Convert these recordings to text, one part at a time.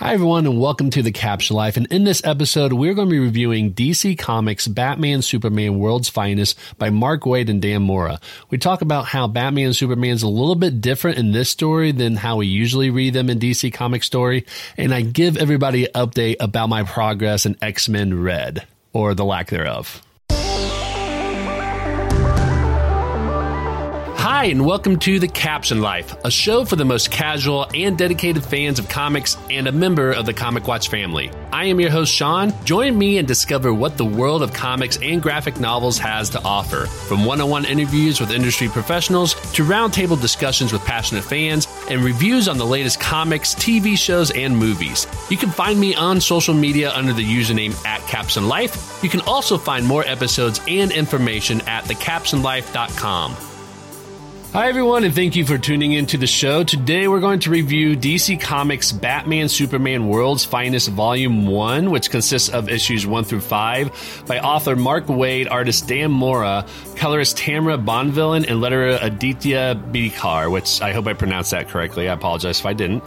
Hi, everyone, and welcome to the Caption Life. And in this episode, we're going to be reviewing DC Comics Batman Superman World's Finest by Mark Waid and Dan Mora. We talk about how Batman and Superman is a little bit different in this story than how we usually read them in DC Comics story. And I give everybody an update about my progress in X Men Red, or the lack thereof. Hi, and welcome to The Caption Life, a show for the most casual and dedicated fans of comics and a member of the Comic Watch family. I am your host, Sean. Join me and discover what the world of comics and graphic novels has to offer. From one on one interviews with industry professionals to roundtable discussions with passionate fans and reviews on the latest comics, TV shows, and movies. You can find me on social media under the username at Caption Life. You can also find more episodes and information at thecaptionlife.com. Hi, everyone, and thank you for tuning into the show. Today, we're going to review DC Comics Batman Superman World's Finest Volume 1, which consists of issues 1 through 5 by author Mark Waid, artist Dan Mora, colorist Tamra Bonvillain, and letterer Aditya Bidikar, which I hope I pronounced that correctly. I apologize if I didn't.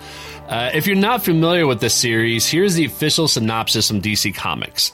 Uh, if you're not familiar with this series, here's the official synopsis from DC Comics.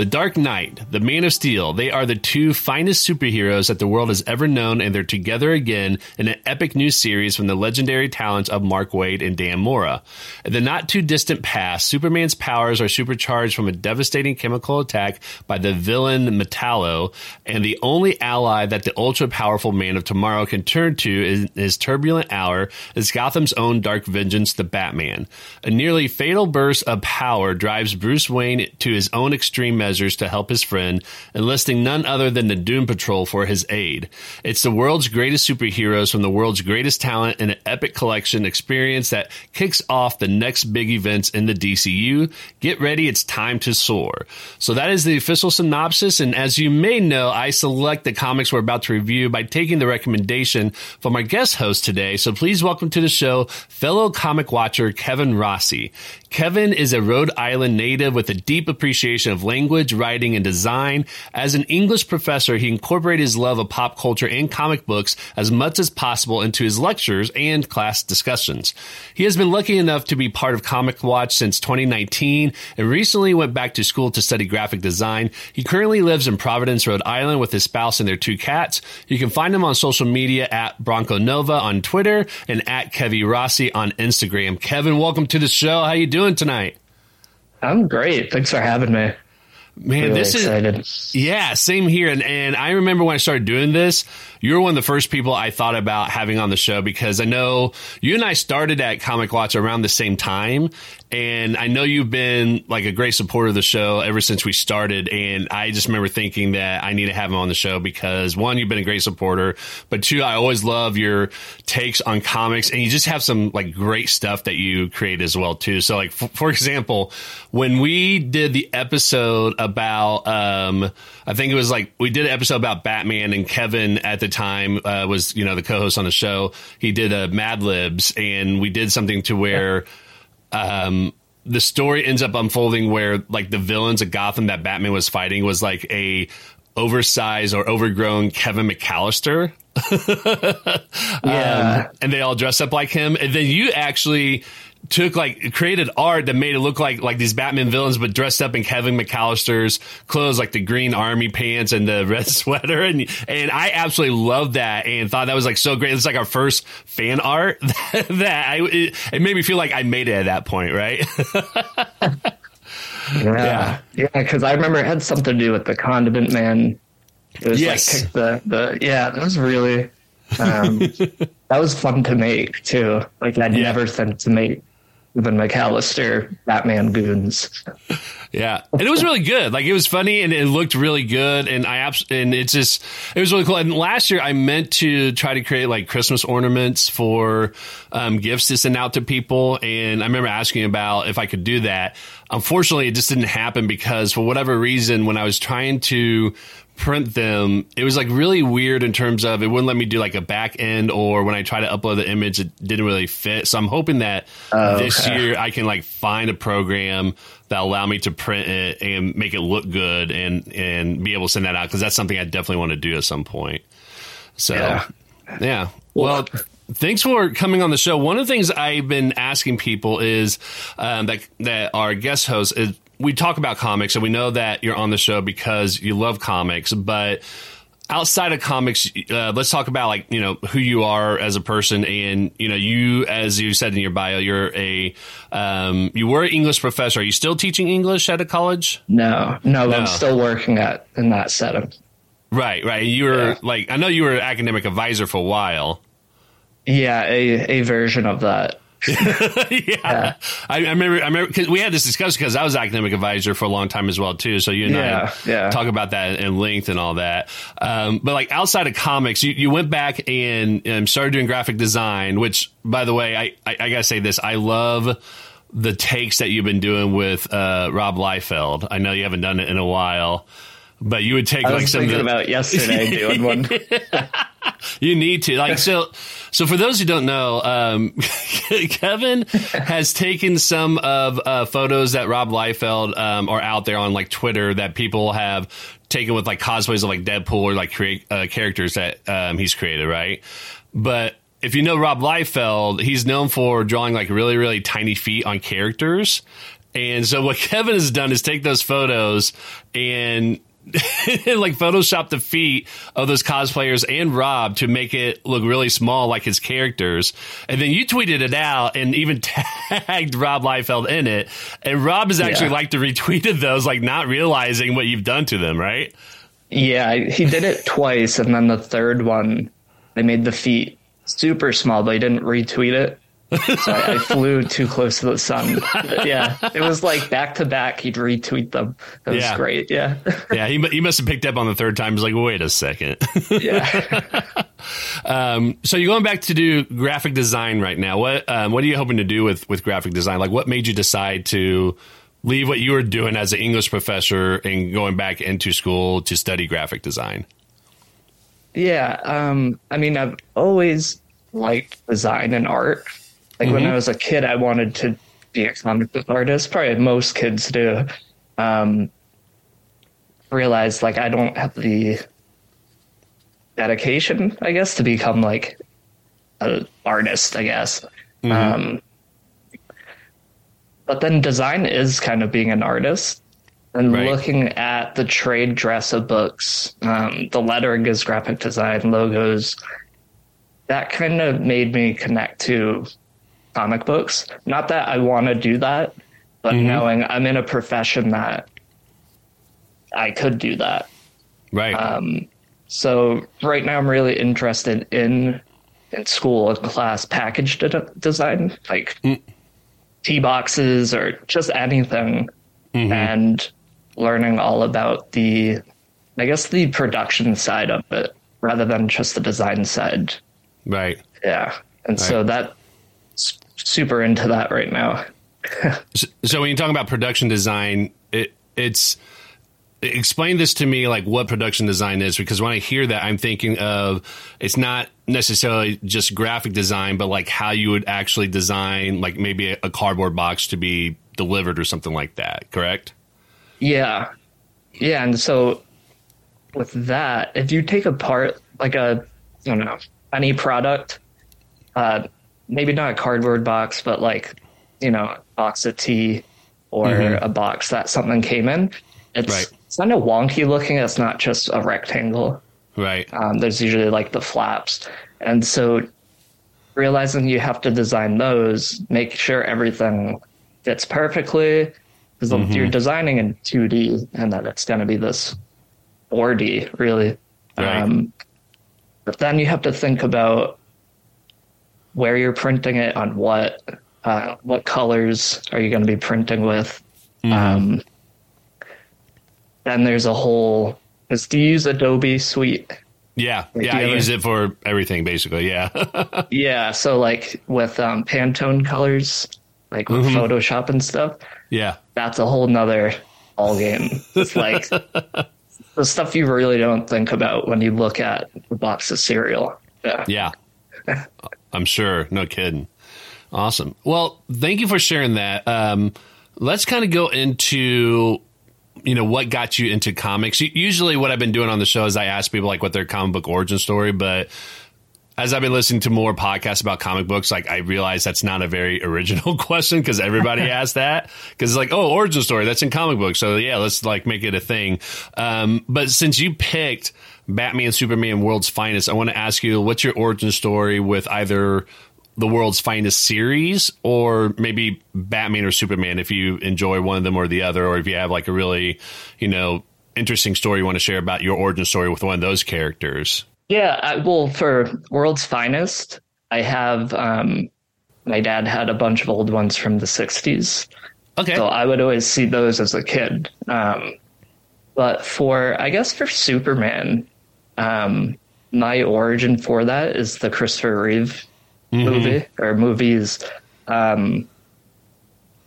The Dark Knight, the Man of Steel, they are the two finest superheroes that the world has ever known, and they're together again in an epic new series from the legendary talents of Mark Waid and Dan Mora. In the not too distant past, Superman's powers are supercharged from a devastating chemical attack by the villain Metallo, and the only ally that the ultra powerful Man of Tomorrow can turn to in his turbulent hour is Gotham's own Dark Vengeance, the Batman. A nearly fatal burst of power drives Bruce Wayne to his own extreme measures to help his friend, enlisting none other than the Doom Patrol for his aid. It's the world's greatest superheroes from the world's greatest talent in an epic collection experience that kicks off the next big events in the DCU. Get ready, it's time to soar. So that is the official synopsis, and as you may know, I select the comics we're about to review by taking the recommendation from our guest host today. So please welcome to the show fellow comic watcher Kevin Rossi. Kevin is a Rhode Island native with a deep appreciation of language, writing, and design. As an English professor, he incorporated his love of pop culture and comic books as much as possible into his lectures and class discussions. He has been lucky enough to be part of Comic Watch since 2019 and recently went back to school to study graphic design. He currently lives in Providence, Rhode Island with his spouse and their two cats. You can find him on social media at Bronco Nova on Twitter and at Kevy Rossi on Instagram. Kevin, welcome to the show. How you doing? Doing tonight? I'm great. Thanks for having me. Man, really this excited. is yeah, same here. And and I remember when I started doing this, you were one of the first people I thought about having on the show because I know you and I started at Comic Watch around the same time, and I know you've been like a great supporter of the show ever since we started. And I just remember thinking that I need to have him on the show because one, you've been a great supporter, but two, I always love your takes on comics, and you just have some like great stuff that you create as well too. So like f- for example, when we did the episode about um, I think it was like we did an episode about Batman and Kevin at the time uh, was you know the co-host on the show. He did a Mad Libs, and we did something to where. Um, the story ends up unfolding where like the villains of Gotham that Batman was fighting was like a oversized or overgrown Kevin McAllister. yeah. Um, and they all dress up like him. And then you actually took like created art that made it look like like these Batman villains, but dressed up in Kevin McAllister's clothes, like the green army pants and the red sweater, and and I absolutely loved that and thought that was like so great. It's like our first fan art that, I it, it, made me feel like I made it at that point, right? yeah, yeah, because I remember it had something to do with the Condiment Man. It was yes. like the the yeah, that was really. Um, that was fun to make too. Like I'd yeah. never think to make Kevin McAllister Batman goons. Yeah, and it was really good. Like it was funny and it looked really good, and I abs- and it's just it was really cool. And last year I meant to try to create like Christmas ornaments for um, gifts to send out to people, and I remember asking about if I could do that. Unfortunately, it just didn't happen because for whatever reason, when I was trying to print them, it was like really weird in terms of it wouldn't let me do like a back end or when I try to upload the image, it didn't really fit. So I'm hoping that oh, this year I can like find a program that allow me to print it and make it look good and and be able to send that out because that's something I definitely want to do at some point. So yeah, yeah. well thanks for coming on the show. One of the things I've been asking people is um, that that our guest host is we talk about comics and we know that you're on the show because you love comics, but outside of comics, uh, let's talk about like you know who you are as a person, and you know you as you said in your bio, you're a um, you were an English professor. Are you still teaching English at a college? No, no, no. I'm still working at in that setting. Right, right. You were yeah. like I know you were an academic advisor for a while. Yeah, a a version of that. Yeah. yeah. I, I, remember. I remember because we had this discussion because I was academic advisor for a long time as well too. So you and yeah, I yeah. talk about that in length and all that. Um, but like outside of comics, you, you went back and, and started doing graphic design. Which, by the way, I, I, I gotta say this: I love the takes that you've been doing with uh, Rob Liefeld. I know you haven't done it in a while, but you would take I like some of the, about yesterday doing one. you need to like so. So for those who don't know, um, Kevin has taken some of uh, photos that Rob Liefeld um, are out there on like Twitter that people have taken with like cosplays of like Deadpool or like create uh, characters that um, he's created, right? But if you know Rob Liefeld, he's known for drawing like really, really tiny feet on characters. And so what Kevin has done is take those photos and like Photoshop the feet of those cosplayers and Rob to make it look really small like his characters. And then you tweeted it out and even tagged Rob Liefeld in it. And Rob has actually yeah. like to retweeted those, like not realizing what you've done to them, right? Yeah, he did it twice. And then the third one, they made the feet super small, but he didn't retweet it so I, I, flew too close to the sun. Yeah, it was like back to back. He'd retweet them. That was yeah. great. Yeah. yeah. He, he must have picked up on the third time. He's like, wait a second. yeah. um, so you're going back to do graphic design right now. What, um, what are you hoping to do with, with graphic design? Like what made you decide to leave what you were doing as an English professor and going back into school to study graphic design? Yeah. Um, I mean, I've always liked design and art like mm-hmm. when I was a kid, I wanted to be a comic book artist. Probably most kids do. Um, realized like I don't have the dedication, I guess, to become like an artist. I guess. Mm-hmm. Um, but then design is kind of being an artist and right. looking at the trade dress of books, um, the lettering is graphic design, logos. That kind of made me connect to comic books. Not that I want to do that, but mm-hmm. knowing I'm in a profession that I could do that. Right. Um, so right now I'm really interested in in school and class package de- design, like mm. T boxes or just anything, mm-hmm. and learning all about the, I guess the production side of it rather than just the design side. Right. Yeah. And right. so that super into that right now. so, so, when you talk about production design, it it's explain this to me like what production design is because when I hear that I'm thinking of it's not necessarily just graphic design but like how you would actually design like maybe a, a cardboard box to be delivered or something like that, correct? Yeah. Yeah, and so with that, if you take apart like a I don't know, any product, uh, maybe not a cardboard box, but like, you know, a box of tea or mm-hmm. a box that something came in. It's, right. it's kind of wonky looking. It's not just a rectangle. Right. Um, there's usually like the flaps. And so realizing you have to design those, make sure everything fits perfectly. Because mm-hmm. you're designing in 2D and that it's going to be this 4D, really. Right. Um, but then you have to think about where you're printing it, on what uh, what colors are you going to be printing with. Mm-hmm. Um, then there's a whole. Is do you use Adobe Suite? Yeah, like, yeah, I ever, use it for everything basically. Yeah, yeah. So like with um, Pantone colors, like with mm-hmm. Photoshop and stuff. Yeah, that's a whole nother ball game. It's like the stuff you really don't think about when you look at the box of cereal. Yeah. Yeah. I'm sure. No kidding. Awesome. Well, thank you for sharing that. Um, let's kind of go into you know what got you into comics usually what i've been doing on the show is i ask people like what their comic book origin story but as I've been listening to more podcasts about comic books, like I realize that's not a very original question because everybody asks that because it's like, oh, origin story that's in comic books. So yeah, let's like make it a thing. Um, but since you picked Batman, Superman, World's Finest, I want to ask you, what's your origin story with either the world's finest series or maybe Batman or Superman if you enjoy one of them or the other or if you have like a really, you know, interesting story you want to share about your origin story with one of those characters. Yeah, I, well, for World's Finest, I have um my dad had a bunch of old ones from the 60s. Okay. So I would always see those as a kid. Um but for I guess for Superman, um my origin for that is the Christopher Reeve mm-hmm. movie or movies. Um,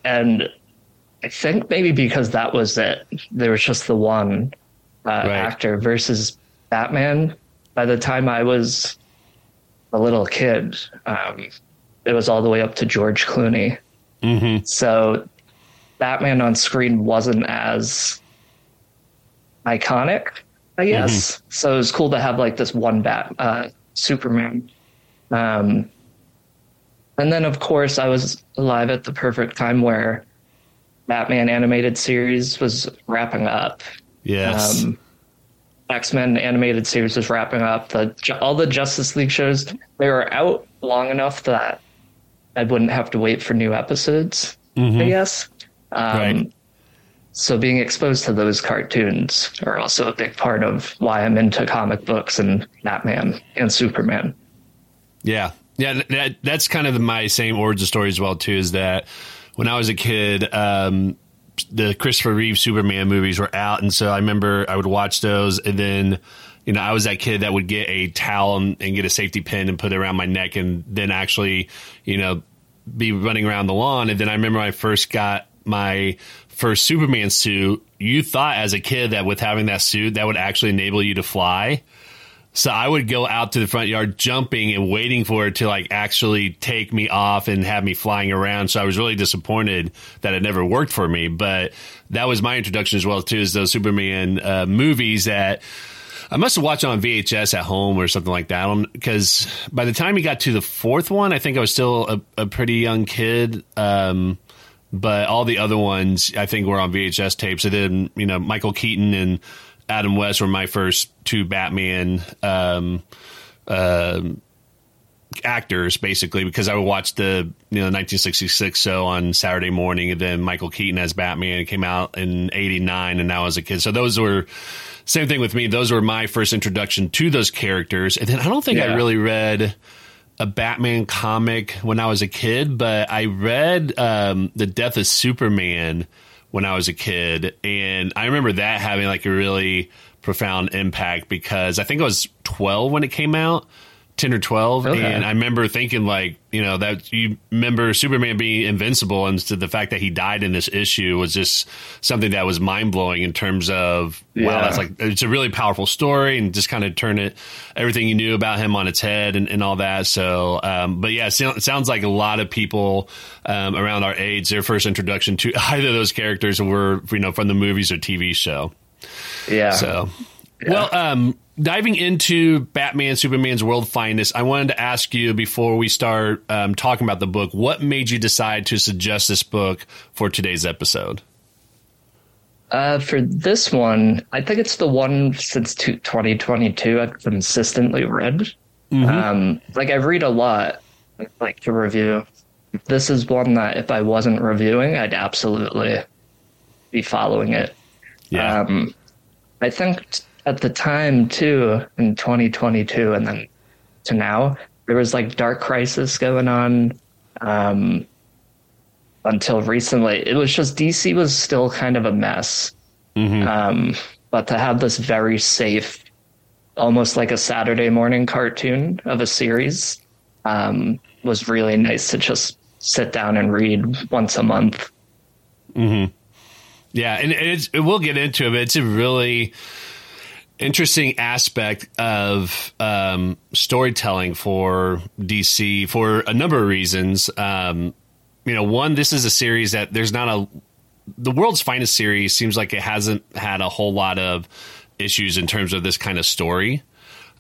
and I think maybe because that was it, there was just the one uh, right. actor versus Batman. By the time I was a little kid, um, it was all the way up to George Clooney. Mm-hmm. So Batman on screen wasn't as iconic, I guess. Mm-hmm. So it was cool to have like this one Bat uh, Superman. Um, and then, of course, I was alive at the perfect time where Batman animated series was wrapping up. Yes. Um, X Men animated series was wrapping up. The all the Justice League shows they were out long enough that I wouldn't have to wait for new episodes. Mm-hmm. I guess. Um, right. So being exposed to those cartoons are also a big part of why I'm into comic books and Batman and Superman. Yeah, yeah, that, that's kind of my same origin story as well too. Is that when I was a kid, um, the Christopher Reeve Superman movies were out, and so I remember I would watch those, and then you know I was that kid that would get a towel and, and get a safety pin and put it around my neck, and then actually you know be running around the lawn. And then I remember I first got my first Superman suit. You thought as a kid that with having that suit that would actually enable you to fly. So I would go out to the front yard jumping and waiting for it to like actually take me off and have me flying around. So I was really disappointed that it never worked for me. But that was my introduction as well too, is those Superman uh, movies that I must have watched on VHS at home or something like that. Because by the time he got to the fourth one, I think I was still a, a pretty young kid. Um, but all the other ones I think were on VHS tapes. And then, you know, Michael Keaton and Adam West were my first two Batman um, uh, actors, basically, because I would watch the you know 1966 show on Saturday morning, and then Michael Keaton as Batman came out in '89, and now as a kid. So those were same thing with me. Those were my first introduction to those characters, and then I don't think yeah. I really read a Batman comic when I was a kid, but I read um, the Death of Superman when I was a kid, and I remember that having like a really profound impact because I think I was 12 when it came out. 10 or 12 okay. and i remember thinking like you know that you remember superman being invincible and the fact that he died in this issue was just something that was mind-blowing in terms of yeah. wow that's like it's a really powerful story and just kind of turn it everything you knew about him on its head and, and all that so um, but yeah it, sounds like a lot of people um, around our age their first introduction to either of those characters were you know from the movies or tv show yeah so yeah. well um diving into Batman Superman's World Finest, I wanted to ask you before we start um, talking about the book, what made you decide to suggest this book for today's episode? Uh, for this one, I think it's the one since 2022 I've consistently read. Mm-hmm. Um, like I read a lot, like to review. This is one that if I wasn't reviewing, I'd absolutely be following it. Yeah. Um, I think at the time too in 2022 and then to now there was like dark crisis going on um, until recently it was just dc was still kind of a mess mm-hmm. um, but to have this very safe almost like a saturday morning cartoon of a series um, was really nice to just sit down and read once a month mm-hmm. yeah and it's, we'll get into it it's a really interesting aspect of um, storytelling for DC for a number of reasons. Um, you know, one, this is a series that there's not a the world's finest series seems like it hasn't had a whole lot of issues in terms of this kind of story.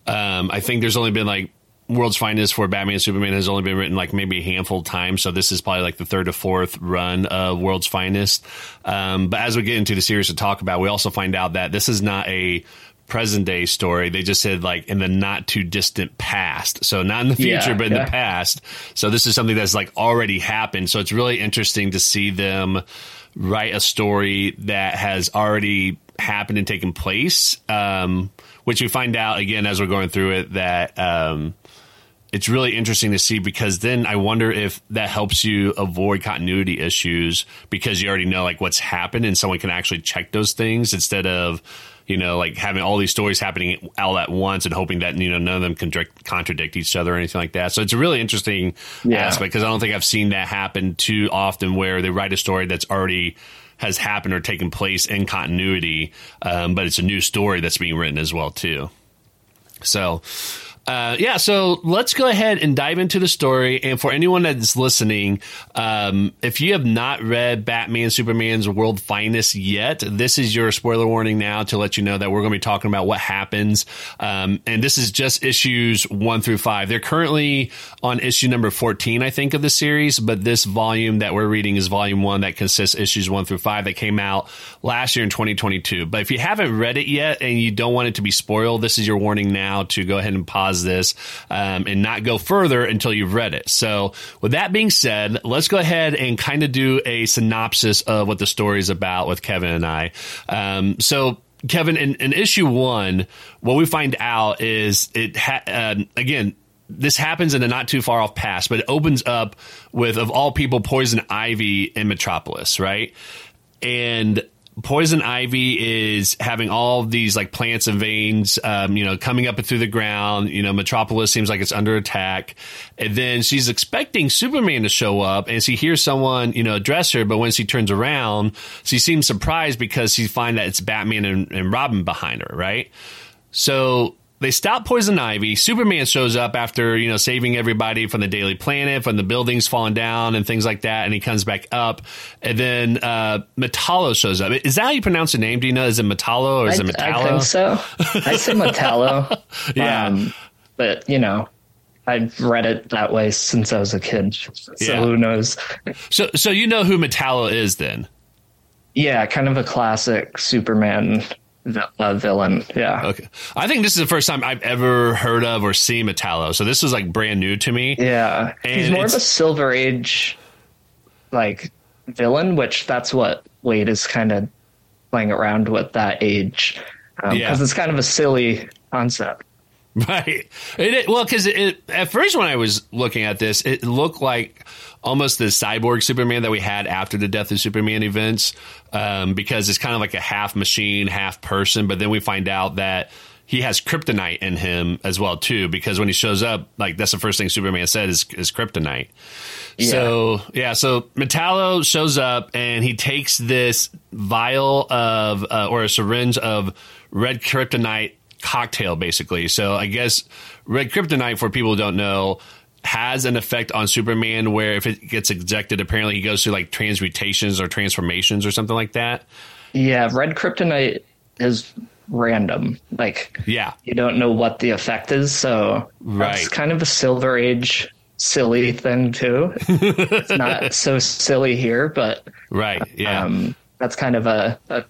Um, I think there's only been like World's Finest for Batman and Superman has only been written like maybe a handful of times, so this is probably like the third or fourth run of World's Finest. Um, but as we get into the series to talk about, we also find out that this is not a present day story. They just said like in the not too distant past. So not in the future, yeah, but in yeah. the past. So this is something that's like already happened. So it's really interesting to see them write a story that has already happened and taken place. Um, which we find out again as we're going through it that um, it's really interesting to see because then I wonder if that helps you avoid continuity issues because you already know like what's happened and someone can actually check those things instead of you know like having all these stories happening all at once and hoping that you know none of them can contradict each other or anything like that. So it's a really interesting yeah. aspect because I don't think I've seen that happen too often where they write a story that's already has happened or taken place in continuity, um, but it's a new story that's being written as well too. So uh, yeah, so let's go ahead and dive into the story. And for anyone that's listening, um, if you have not read Batman Superman's World Finest yet, this is your spoiler warning now to let you know that we're going to be talking about what happens. Um, and this is just issues one through five. They're currently on issue number 14, I think, of the series, but this volume that we're reading is volume one that consists issues one through five that came out last year in 2022. But if you haven't read it yet and you don't want it to be spoiled, this is your warning now to go ahead and pause pause this um, and not go further until you've read it. So, with that being said, let's go ahead and kind of do a synopsis of what the story is about with Kevin and I. Um, so, Kevin, in, in, issue one, what we find out is it ha- uh, again this happens in a not too far off past, but it opens up with, of all people, Poison Ivy in Metropolis, right? And poison ivy is having all these like plants and veins, um, you know, coming up through the ground. You know, Metropolis seems like it's under attack, and then she's expecting Superman to show up, and she hears someone, you know, address her. But when she turns around, she seems surprised because she finds that it's Batman and, and Robin behind her, right? So they stop Poison Ivy. Superman shows up after, you know, saving everybody from the Daily Planet, from the buildings falling down and things like that. And he comes back up. And then uh, Metallo shows up. Is that how you pronounce the name? Do you know? Is it Metallo or is I, it Metallo? I think so. I say Metallo. yeah. Um, but, you know, I've read it that way since I was a kid. So yeah. who knows? So, so you know who Metallo is then? Yeah, kind of a classic Superman uh, villain. Yeah. Okay. I think this is the first time I've ever heard of or seen Metallo. So this is like brand new to me. Yeah. And He's more of a Silver Age like villain, which that's what Waid is kind of playing around with that age. Um, yeah. Because it's kind of a silly concept. Right. It, well, because at first when I was looking at this, it looked like almost the cyborg Superman that we had after the Death of Superman events, um, because it's kind of like a half machine, half person. But then we find out that he has kryptonite in him as well too, because when he shows up, like that's the first thing Superman said is, is kryptonite. Yeah. So yeah, so Metallo shows up and he takes this vial of uh, or a syringe of red kryptonite cocktail, basically. So I guess red kryptonite, for people who don't know, has an effect on Superman where if it gets ejected, apparently he goes through like transmutations or transformations or something like that. Yeah, red kryptonite is random. Like, yeah, you don't know what the effect is. So right. it's kind of a Silver Age silly thing too. it's not so silly here, but right, yeah, um, that's kind of a, a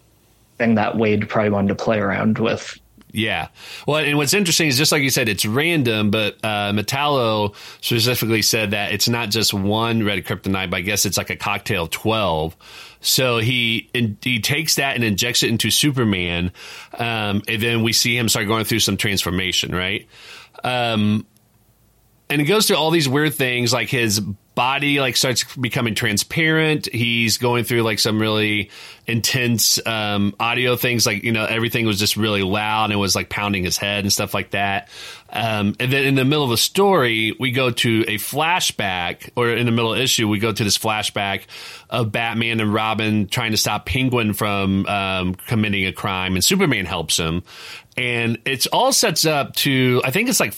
thing that Waid probably wanted to play around with. Yeah. Well, and what's interesting is just like you said, it's random, but uh, Metallo specifically said that it's not just one red kryptonite, but I guess it's like a cocktail of 12. So he he takes that and injects it into Superman, um, and then we see him start going through some transformation, right? Um, and it goes through all these weird things like his body like starts becoming transparent he's going through like some really intense um, audio things like you know everything was just really loud and it was like pounding his head and stuff like that um, and then in the middle of the story we go to a flashback or in the middle issue we go to this flashback of batman and robin trying to stop penguin from um, committing a crime and superman helps him and it's all sets up to i think it's like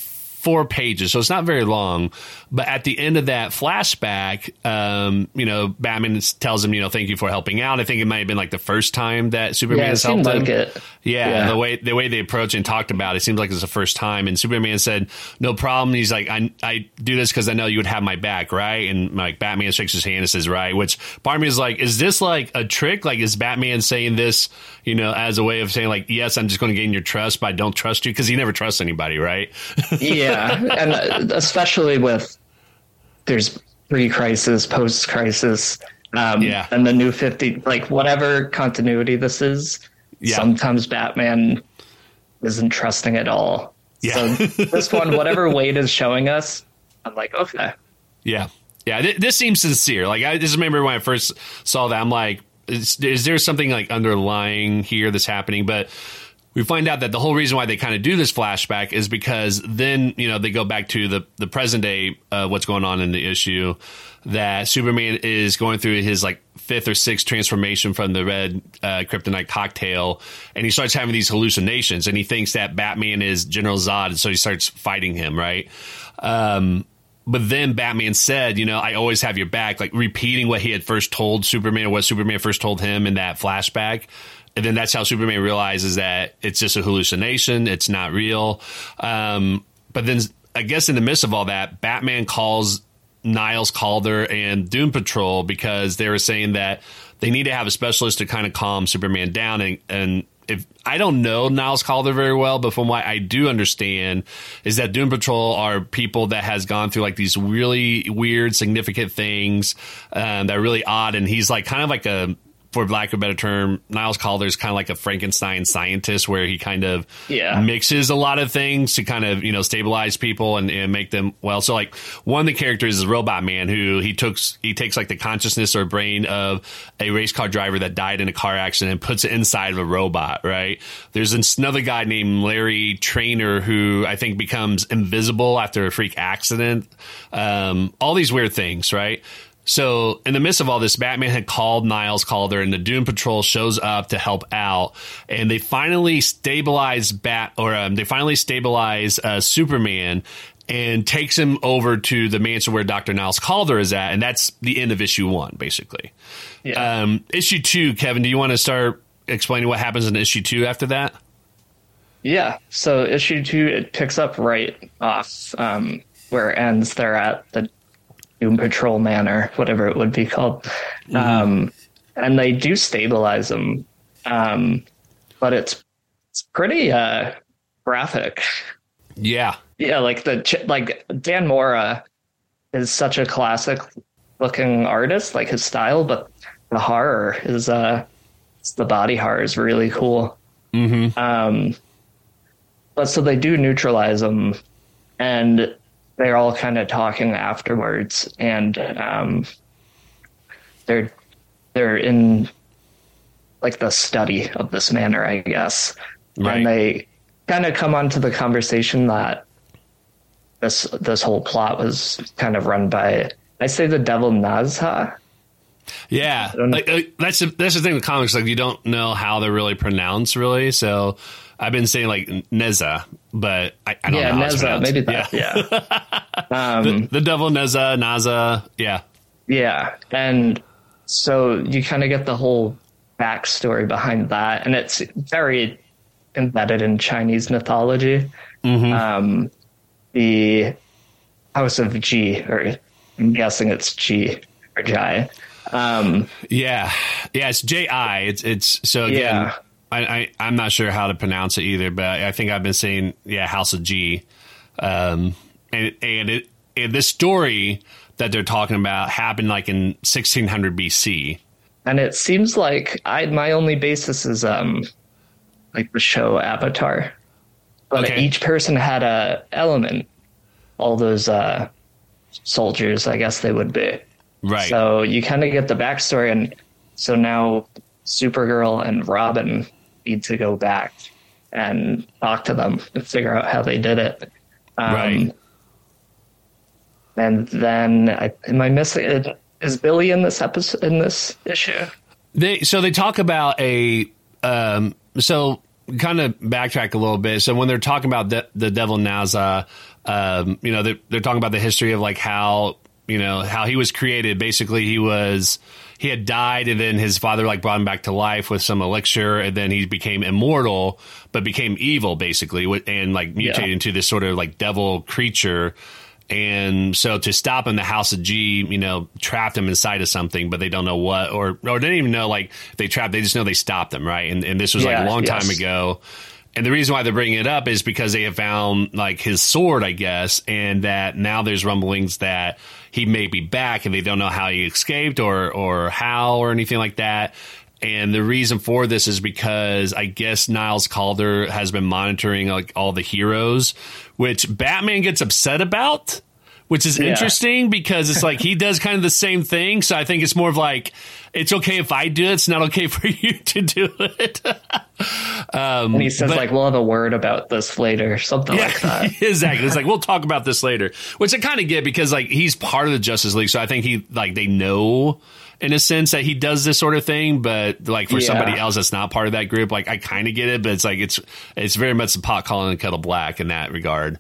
four pages, so it's not very long. But at the end of that flashback, um, you know, Batman tells him, you know, thank you for helping out. I think it might have been like the first time that Superman Yeah, helped him. like it. Yeah, Yeah. the way the way they approach and talked about it it seems like it's the first time. And Superman said, "No problem." He's like, "I I do this because I know you would have my back, right?" And like Batman shakes his hand and says, "Right." Which part of me is like, is this like a trick? Like, is Batman saying this, you know, as a way of saying like, "Yes, I'm just going to gain your trust, but I don't trust you," because he never trusts anybody, right? yeah, and uh, especially with there's pre-crisis, post-crisis, um, Yeah. and the new Fifty, like whatever continuity this is. Yeah. Sometimes Batman isn't trusting at all. Yeah. So this one, whatever Waid is showing us, I'm like, okay, Yeah, yeah. Th- this seems sincere. Like I just remember when I first saw that, I'm like, is, is there something like underlying here that's happening? But we find out that the whole reason why they kind of do this flashback is because then you know they go back to the the present day, uh, what's going on in the issue. That Superman is going through his like fifth or sixth transformation from the red uh, kryptonite cocktail, and he starts having these hallucinations, and he thinks that Batman is General Zod, and so he starts fighting him, right? Um, but then Batman said, you know, I always have your back, like repeating what he had first told Superman what Superman first told him in that flashback. And then that's how Superman realizes that it's just a hallucination. It's not real. Um, but then I guess in the midst of all that, Batman calls Niles Caulder and Doom Patrol because they were saying that they need to have a specialist to kind of calm Superman down. And, and if I don't know Niles Caulder very well, but from what I do understand is that Doom Patrol are people that has gone through like these really weird, significant things um, that are really odd. And he's like kind of like a for lack of a better term, Niles Caulder is kind of like a Frankenstein scientist where he kind of Yeah. mixes a lot of things to kind of, you know, stabilize people and, and make them well. So like one of the characters is Robot Man who he took, he takes like the consciousness or brain of a race car driver that died in a car accident and puts it inside of a robot, right? There's another guy named Larry Trainor who I think becomes invisible after a freak accident. Um, all these weird things, right? So, in the midst of all this, Batman had called Niles Caulder, and the Doom Patrol shows up to help out, and they finally stabilize Bat, or um, they finally stabilize uh, Superman, and takes him over to the mansion where Doctor Niles Caulder is at, and that's the end of issue one, basically. yeah. Um, issue two, Kevin, do you want to start explaining what happens in issue two after that? Yeah. So issue two it picks up right off um, where it ends. They're at the Doom Patrol Manor, whatever it would be called, um, and they do stabilize them, um, but it's it's pretty uh, graphic. Yeah, Yeah, like the ch- like Dan Mora is such a classic looking artist, like his style, but the horror is uh, the body horror is really cool. mm-hmm. Um, but so they do neutralize them, and they're all kind of talking afterwards, and um, they're they're in like the study of this manor, I guess, Right. and they kind of come onto the conversation that this this whole plot was kind of run by I say the devil Nazha. Yeah, like, uh, that's the, that's the thing with comics. Like you don't know how they're really pronounced, really. So I've been saying like Neza, but I, I don't Yeah, know. How Neza, maybe that. Yeah. um, The, the devil Neza, Naza. Yeah, Yeah, and so you kind of get the whole backstory behind that, and it's very embedded in Chinese mythology. Um, the House of Ji, or I'm guessing it's Ji or Jai. Um, yeah, yeah. It's J I. It's it's so again. Yeah. I, I I'm not sure how to pronounce it either, but I think I've been saying yeah, House of G, um, and and it and this story that they're talking about happened like in 1600 BC. and it seems like I my only basis is um, like the show Avatar, but Okay. each person had a element. All those uh, soldiers, I guess they would be. Right. So you kind of get the backstory, and so now Supergirl and Robin need to go back and talk to them and figure out how they did it. Um, Right. And then, I, am I missing? Is Billy in this episode? In this issue? They so they talk about a um so kind of backtrack a little bit. So when they're talking about the, the devil Naza, um, you know, they're, they're talking about the history of like how you know how he was created. Basically, he was he had died, and then his father like brought him back to life with some elixir, and then he became immortal, but became evil basically, and like mutated yeah. into this sort of like devil creature. And so to stop him, the House of G, you know, trapped him inside of something, but they don't know what, or or they didn't even know like they trapped. They just know they stopped him, right? And and this was yeah, like a long yes. time ago. And the reason why they're bringing it up is because they have found like his sword, I guess, and that now there's rumblings that he may be back, and they don't know how he escaped or or how or anything like that. And the reason for this is because I guess Niles Caulder has been monitoring like all the heroes, which Batman gets upset about which is yeah. interesting because it's like he does kind of the same thing. So I think it's more of like it's okay if I do it. It's not okay for you to do it. um, and he says but, like we'll have a word about this later, something yeah, like that. exactly. It's like we'll talk about this later, which I kind of get because like he's part of the Justice League, so I think he like they know in a sense that he does this sort of thing, but like for yeah. somebody else that's not part of that group, like I kind of get it, but it's like it's it's very much the pot calling the kettle black in that regard.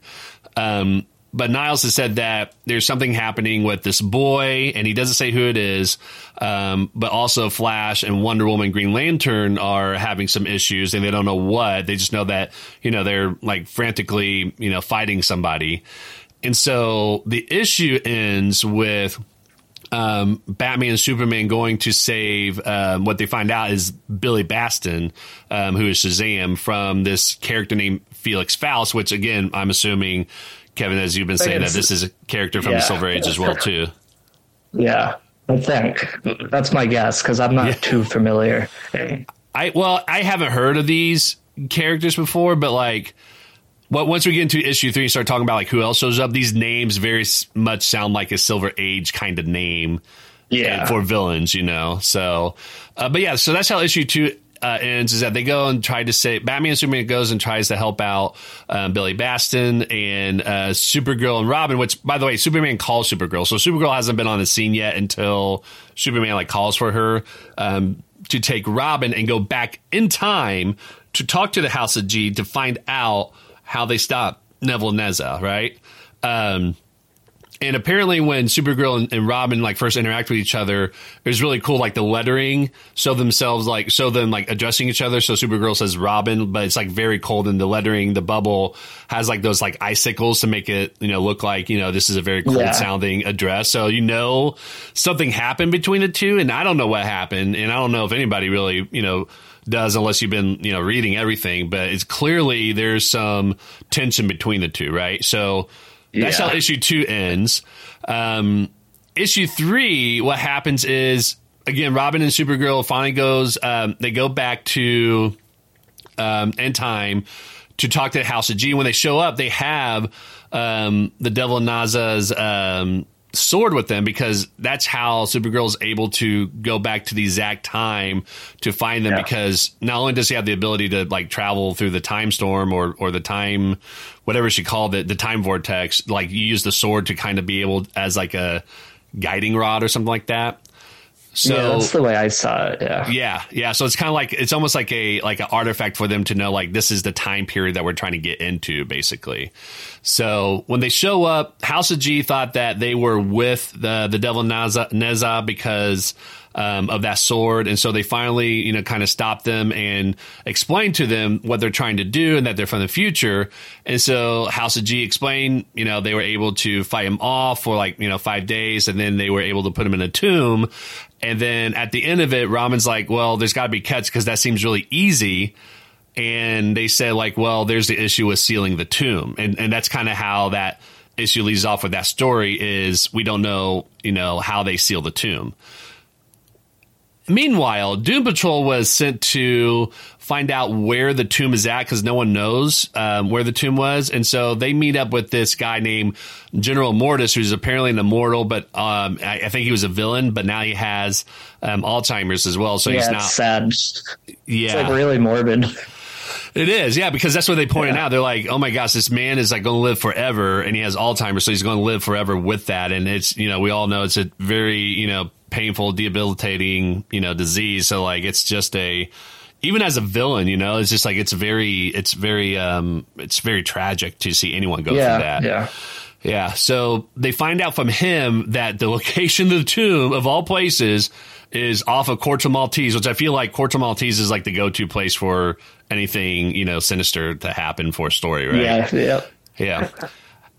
Um, but Niles has said that there's something happening with this boy, and he doesn't say who it is. Um, but also, Flash and Wonder Woman, Green Lantern are having some issues, and they don't know what. They just know that you know they're like frantically, you know, fighting somebody. And so the issue ends with um, Batman and Superman going to save um, what they find out is Billy Batson, um, who is Shazam, from this character named Felix Faust, which again I'm assuming Kevin, as you've been saying, that this is a character from yeah. the Silver Age as well, too. Yeah, I think that's my guess because I'm not yeah. too familiar. I well, I haven't heard of these characters before, but like, what once we get into issue three and start talking about like who else shows up, these names very much sound like a Silver Age kind of name. Yeah, for villains, you know. So, uh, but yeah, so that's how issue two uh, ends is that they go and try to say Batman Superman goes and tries to help out um, Billy Batson and uh, Supergirl and Robin. Which, by the way, Superman calls Supergirl, so Supergirl hasn't been on the scene yet until Superman like calls for her um, to take Robin and go back in time to talk to the House of G to find out how they stop Devil Neza, right? Um, and apparently when supergirl and, and, robin like first interact with each other it was really cool like the lettering show themselves like show them like addressing each other. So supergirl says robin but it's like very cold and the lettering the bubble has like those like icicles to make it you know look like you know this is a very cold yeah. sounding address. So you know something happened between the two and i don't know what happened. And i don't know if anybody really you know does unless you've been you know reading everything. But it's clearly there's some tension between the two right? So that's yeah. how issue two ends. Um, issue three, what happens is again, Robin and Supergirl finally goes. Um, they go back to um, end time to talk to the House of G. When they show up, they have um, the Devil Neza's um, sword with them because that's how Supergirl is able to go back to the exact time to find them. Yeah. Because not only does he have the ability to like travel through the time storm or or the time, whatever she called it, the time vortex, like you use the sword to kind of be able as like a guiding rod or something like that. So yeah, that's the way I saw it. Yeah. Yeah. Yeah. So it's kind of like, it's almost like a, like an artifact for them to know, like, this is the time period that we're trying to get into, basically. So when they show up, House of G thought that they were with the, the Devil Neza, Neza because, um, of that sword. And so they finally, you know, kind of stop them and explain to them what they're trying to do and that they're from the future. And so House of G explained, you know, they were able to fight him off for like, you know, five days and then they were able to put him in a tomb. And then at the end of it, Robin's like, well, there's got to be cuts because that seems really easy. And they said, like, well, there's the issue with sealing the tomb. And, and that's kind of how that issue leads off with that story is we don't know, you know, how they seal the tomb. Meanwhile, Doom Patrol was sent to find out where the tomb is at because no one knows um, where the tomb was. And so they meet up with this guy named General Mortis, who's apparently an immortal, but um, I, I, think he was a villain, but now he has um, Alzheimer's as well. So yeah, he's not. sad. Yeah. It's like really morbid. It is, yeah, because that's what they pointed yeah. out. They're like, "Oh my gosh, this man is like going to live forever, and he has Alzheimer's, so he's going to live forever with that." And it's, you know, we all know it's a very, you know, painful, debilitating, you know, disease. So like, it's just a, even as a villain, you know, it's just like it's very, it's very, um, it's very tragic to see anyone go yeah, through that. Yeah. Yeah. So they find out from him that the location of the tomb, of all places, is off of Corto Maltese, which I feel like Corto Maltese is like the go-to place for anything you know sinister to happen for a story, right? Yeah. Yeah. Yeah.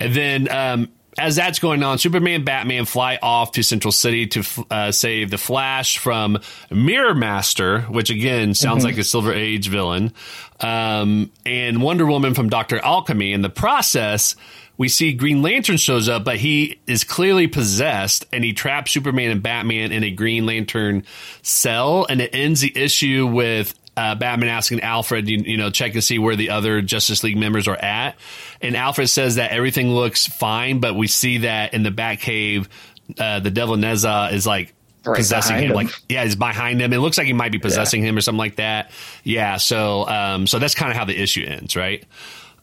and then um, as that's going on, Superman, and Batman fly off to Central City to uh, save the Flash from Mirror Master, which again sounds mm-hmm. like a Silver Age villain, um, and Wonder Woman from Doctor Alchemy. In the process we see Green Lantern shows up, but he is clearly possessed and he traps Superman and Batman in a Green Lantern cell. And it ends the issue with uh, Batman asking Alfred, you, you, know, check and see where the other Justice League members are at. And Alfred says that everything looks fine, but we see that in the Batcave, uh, the Devil Nezha is like right possessing him. him. Like, yeah, he's behind him. It looks like he might be possessing yeah. him or something like that. Yeah. So, um, so that's kind of how the issue ends, right?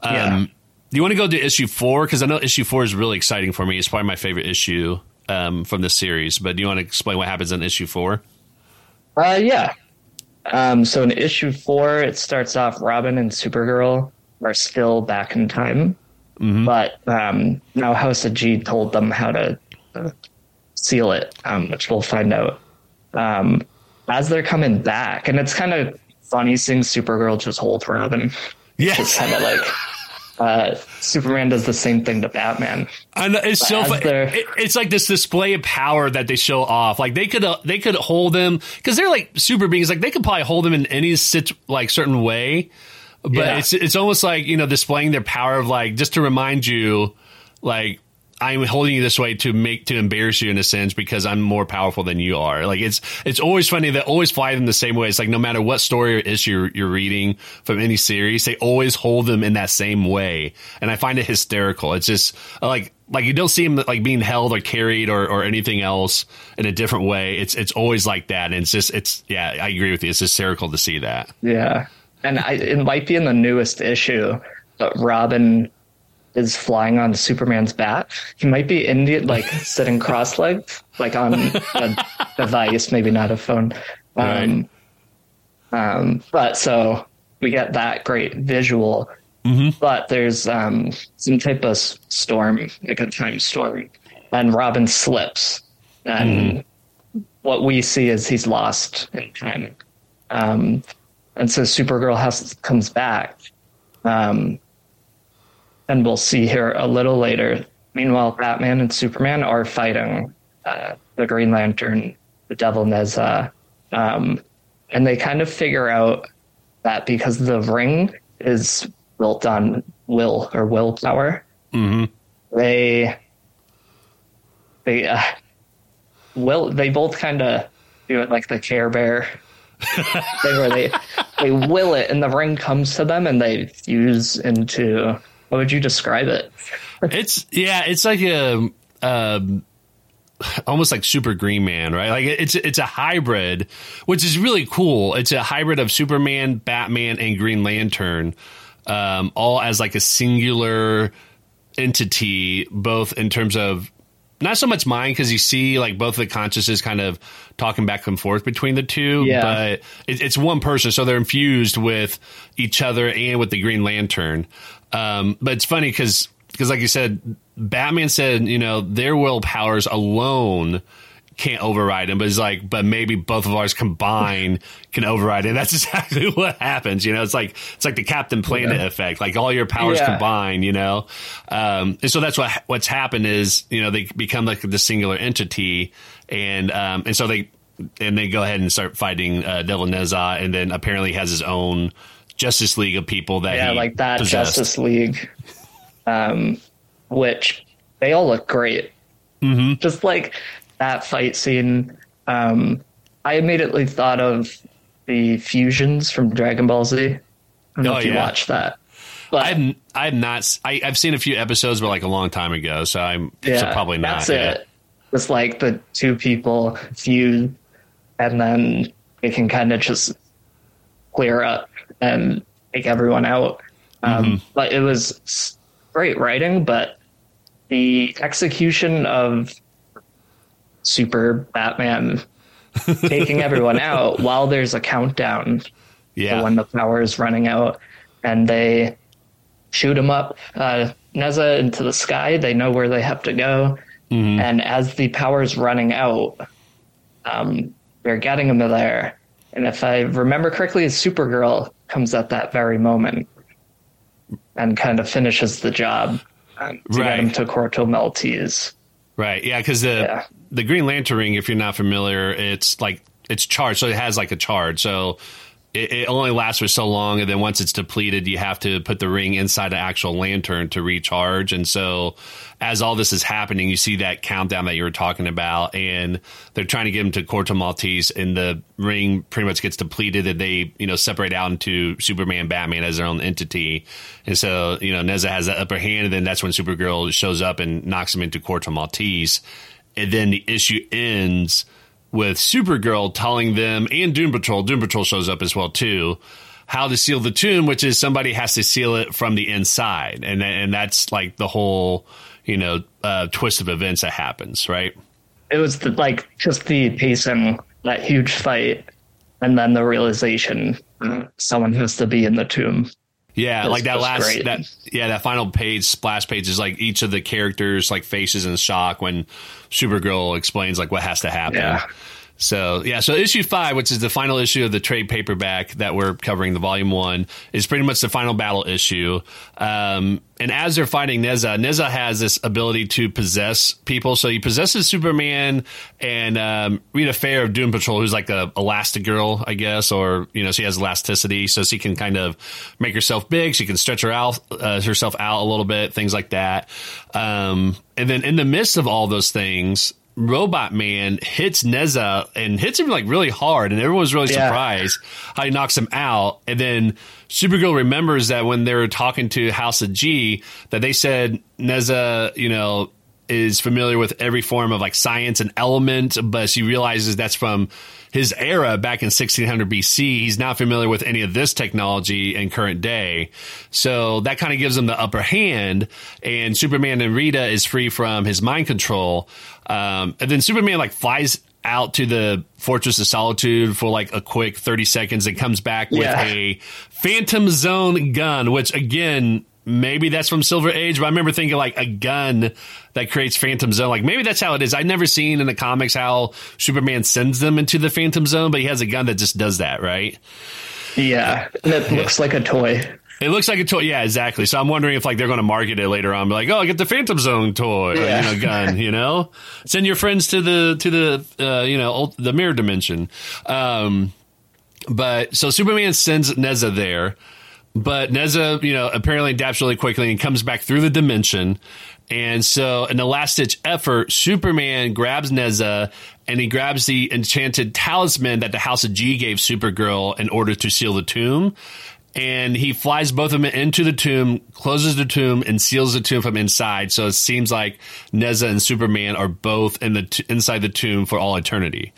Um, yeah do you want to go to issue four? Because I know issue four is really exciting for me. It's probably my favorite issue um, from this series. But do you want to explain what happens in issue four? Uh, yeah. Um, so in issue four, it starts off Robin and Supergirl are still back in time, mm-hmm. but um, now House of G told them how to uh, seal it, um, which we'll find out um, as they're coming back. And it's kind of funny seeing Supergirl just hold Robin. Yeah, it's kind of like uh, Superman does the same thing to Batman. And it's but so it, it's like this display of power that they show off. Like they could uh, they could hold them because they're like super beings. Like they could probably hold them in any sit like certain way. But yeah. it's it's almost like you know displaying their power of like just to remind you like I'm holding you this way to make to embarrass you in a sense because I'm more powerful than you are. Like it's it's always funny that always fly them the same way. It's like no matter what story or issue you're, reading from any series, they always hold them in that same way, and I find it hysterical. It's just like like you don't see them like being held or carried or, or anything else in a different way. It's it's always like that, and it's just it's yeah, I agree with you. It's hysterical to see that. Yeah, and I, it might be in the newest issue, but Robin is flying on Superman's bat. He might be Indian, like sitting cross-legged, like on a device, maybe not a phone. Um, right. um, but so we get that great visual. Mm-hmm. But there's um, some type of storm, like a time storm, and Robin slips, and mm-hmm. what we see is he's lost in time. Um, and so Supergirl has comes back. Um, and we'll see here a little later. Meanwhile, Batman and Superman are fighting uh, the Green Lantern, the Devil Nezha, um, and they kind of figure out that because the ring is built on will or willpower, mm-hmm. they they uh, will they both kind of do it like the Care Bear. they where they they will it, and the ring comes to them, and they fuse into how would you describe it? it's yeah, it's like a um, almost like Super Green Man, right? Like it's it's a hybrid, which is really cool. It's a hybrid of Superman, Batman, and Green Lantern, um, all as like a singular entity, both in terms of not so much mind because you see like both the consciousness kind of talking back and forth between the two, yeah. but it, it's one person, so they're infused with each other and with the Green Lantern. Um, but it's funny because because like you said, Batman said you know their will powers alone can't override him, but it's like, but maybe both of ours combined can override it. That's exactly what happens. You know, it's like it's like the Captain Planet yeah. effect. Like all your powers yeah. combine. You know, um, and so that's what what's happened is you know they become like the singular entity, and um, and so they and they go ahead and start fighting uh, Devil Nezha, and then apparently has his own Justice League of people that yeah, like that possessed. Justice League, um, which they all look great. Mm-hmm. Just like that fight scene, um, I immediately thought of the fusions from Dragon Ball Z. I don't know oh, if you yeah. watched that. But I've I've not I, have seen a few episodes, but like a long time ago, so I'm yeah, so probably not. That's it. It's like the two people fuse, and then it can kind of just clear up and take everyone out. Um, mm-hmm. But it was great writing, but the execution of Super Batman taking everyone out while there's a countdown Yeah. when the power is running out, and they shoot him up, uh, Neza into the sky. They know where they have to go, Mm-hmm. and as the power is running out, um, they're getting him there. And if I remember correctly, Supergirl comes at that very moment and kind of finishes the job to Right. get him to Corto Maltese. Right. Yeah, because the Yeah. the Green Lantern ring, if you're not familiar, it's like it's charged, so it has like a charge. So it, it only lasts for so long, and then once it's depleted, you have to put the ring inside an actual lantern to recharge. And so, as all this is happening, you see that countdown that you were talking about, and they're trying to get him to Corto Maltese, and the ring pretty much gets depleted, and they you know separate out into Superman, Batman as their own entity, and so you know Neza has the upper hand, and then that's when Supergirl shows up and knocks him into Corto Maltese, and then the issue ends with Supergirl telling them and Doom Patrol. Doom Patrol shows up as well too. How to seal the tomb, which is somebody has to seal it from the inside, and and that's like the whole you know uh, twist of events that happens, right? It was the, like just the pacing, that huge fight, and then the realization someone has to be in the tomb. Yeah, That's like that last great. that yeah that final page splash page is like each of the characters like faces in shock when Supergirl explains like what has to happen. Yeah. So yeah, so issue five, which is the final issue of the trade paperback that we're covering, the volume one, is pretty much the final battle issue. Um, and as they're fighting Neza, Neza has this ability to possess people. So he possesses Superman and um, Rita Farr of Doom Patrol, who's like a Elastigirl, I guess, or you know, she has elasticity, so she can kind of make herself big. She can stretch her out, uh, herself out a little bit, things like that. Um, and then in the midst of all those things, Robot Man hits Neza and hits him like really hard, and everyone's really Yeah. surprised how he knocks him out. And then Supergirl remembers that when they were talking to House of G, that they said Neza, you know, is familiar with every form of like science and element, but she realizes that's from his era back in 1600 BC. He's not familiar with any of this technology in current day. So that kind of gives him the upper hand. And Superman and Rita is free from his mind control. Um, and then Superman like flies out to the Fortress of Solitude for like a quick 30 seconds and comes back with Yeah. a Phantom Zone gun, which again, maybe that's from Silver Age, but I remember thinking like a gun that creates Phantom Zone. Like maybe that's how it is. I've never seen in the comics how Superman sends them into the Phantom Zone, but he has a gun that just does that, right? Yeah, that looks like a toy. It looks like a toy. Yeah, exactly. So I'm wondering if like they're going to market it later on, be like, oh, I get the Phantom Zone toy, or, you know, gun. You know, send your friends to the to the uh, you know ult- the mirror dimension. Um, but so Superman sends Neza there, but Neza, you know, apparently adapts really quickly and comes back through the dimension. And so, in the last ditch effort, Superman grabs Neza and he grabs the enchanted talisman that the House of G gave Supergirl in order to seal the tomb. And he flies both of them into the tomb, closes the tomb, and seals the tomb from inside. So it seems like Neza and Superman are both in the t- inside the tomb for all eternity.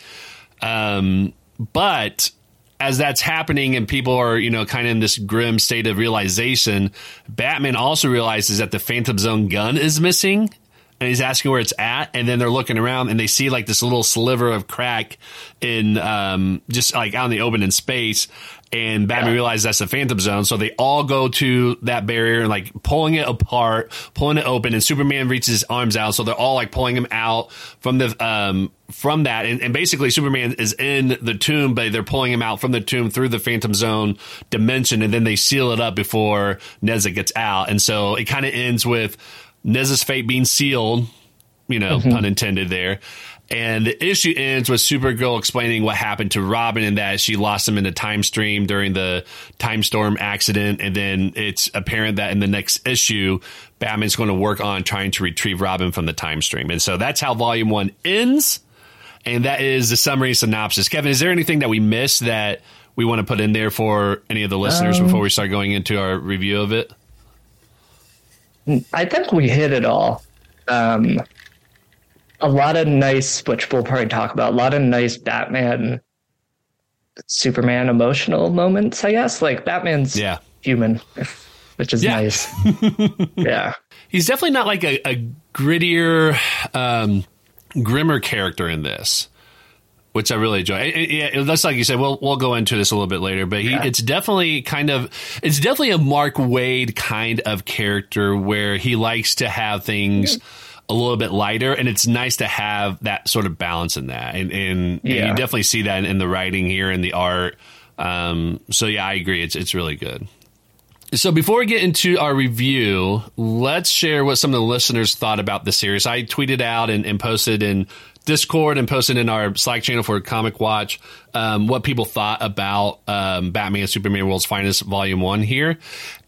Um, but as that's happening and people are, you know, kind of in this grim state of realization, Batman also realizes that the Phantom Zone gun is missing. And he's asking where it's at, and then they're looking around and they see like this little sliver of crack in um, just like out in the open in space. And Batman realizes that's the Phantom Zone, so they all go to that barrier and like pulling it apart, pulling it open, and Superman reaches his arms out, so they're all like pulling him out from the um, from that, and, and basically Superman is in the tomb, but they're pulling him out from the tomb through the Phantom Zone dimension, and then they seal it up before Neza gets out, and so it kind of ends with Neza's fate being sealed, you know, mm-hmm. pun intended there. And the issue ends with Supergirl explaining what happened to Robin and that she lost him in a time stream during the time storm accident. And then it's apparent that in the next issue, Batman's going to work on trying to retrieve Robin from the time stream. And so that's how volume one ends. And that is the summary synopsis. Kevin, is there anything that we missed that we want to put in there for any of the listeners um, before we start going into our review of it? I think we hit it all. Um, a lot of nice, which we'll probably talk about, a lot of nice Batman, Superman emotional moments, I guess. Like Batman's Yeah. human, which is Yeah. nice. yeah. he's definitely not like a, a grittier, um, grimmer character in this. Which I really enjoy. It, it, it, that's like you said. We'll we'll go into this a little bit later, but he, yeah. it's definitely kind of it's definitely a Mark Waid kind of character where he likes to have things. A little bit lighter, and it's nice to have that sort of balance in that, and, and, yeah. and you definitely see that in, in, the writing here and the art. Um, so yeah, I agree. It's it's really good. So before we get into our review, let's share what some of the listeners thought about the series. I tweeted out and, and posted in Discord and posted in our Slack channel for Comic Watch um, what people thought about um, Batman Superman World's Finest Volume 1 here.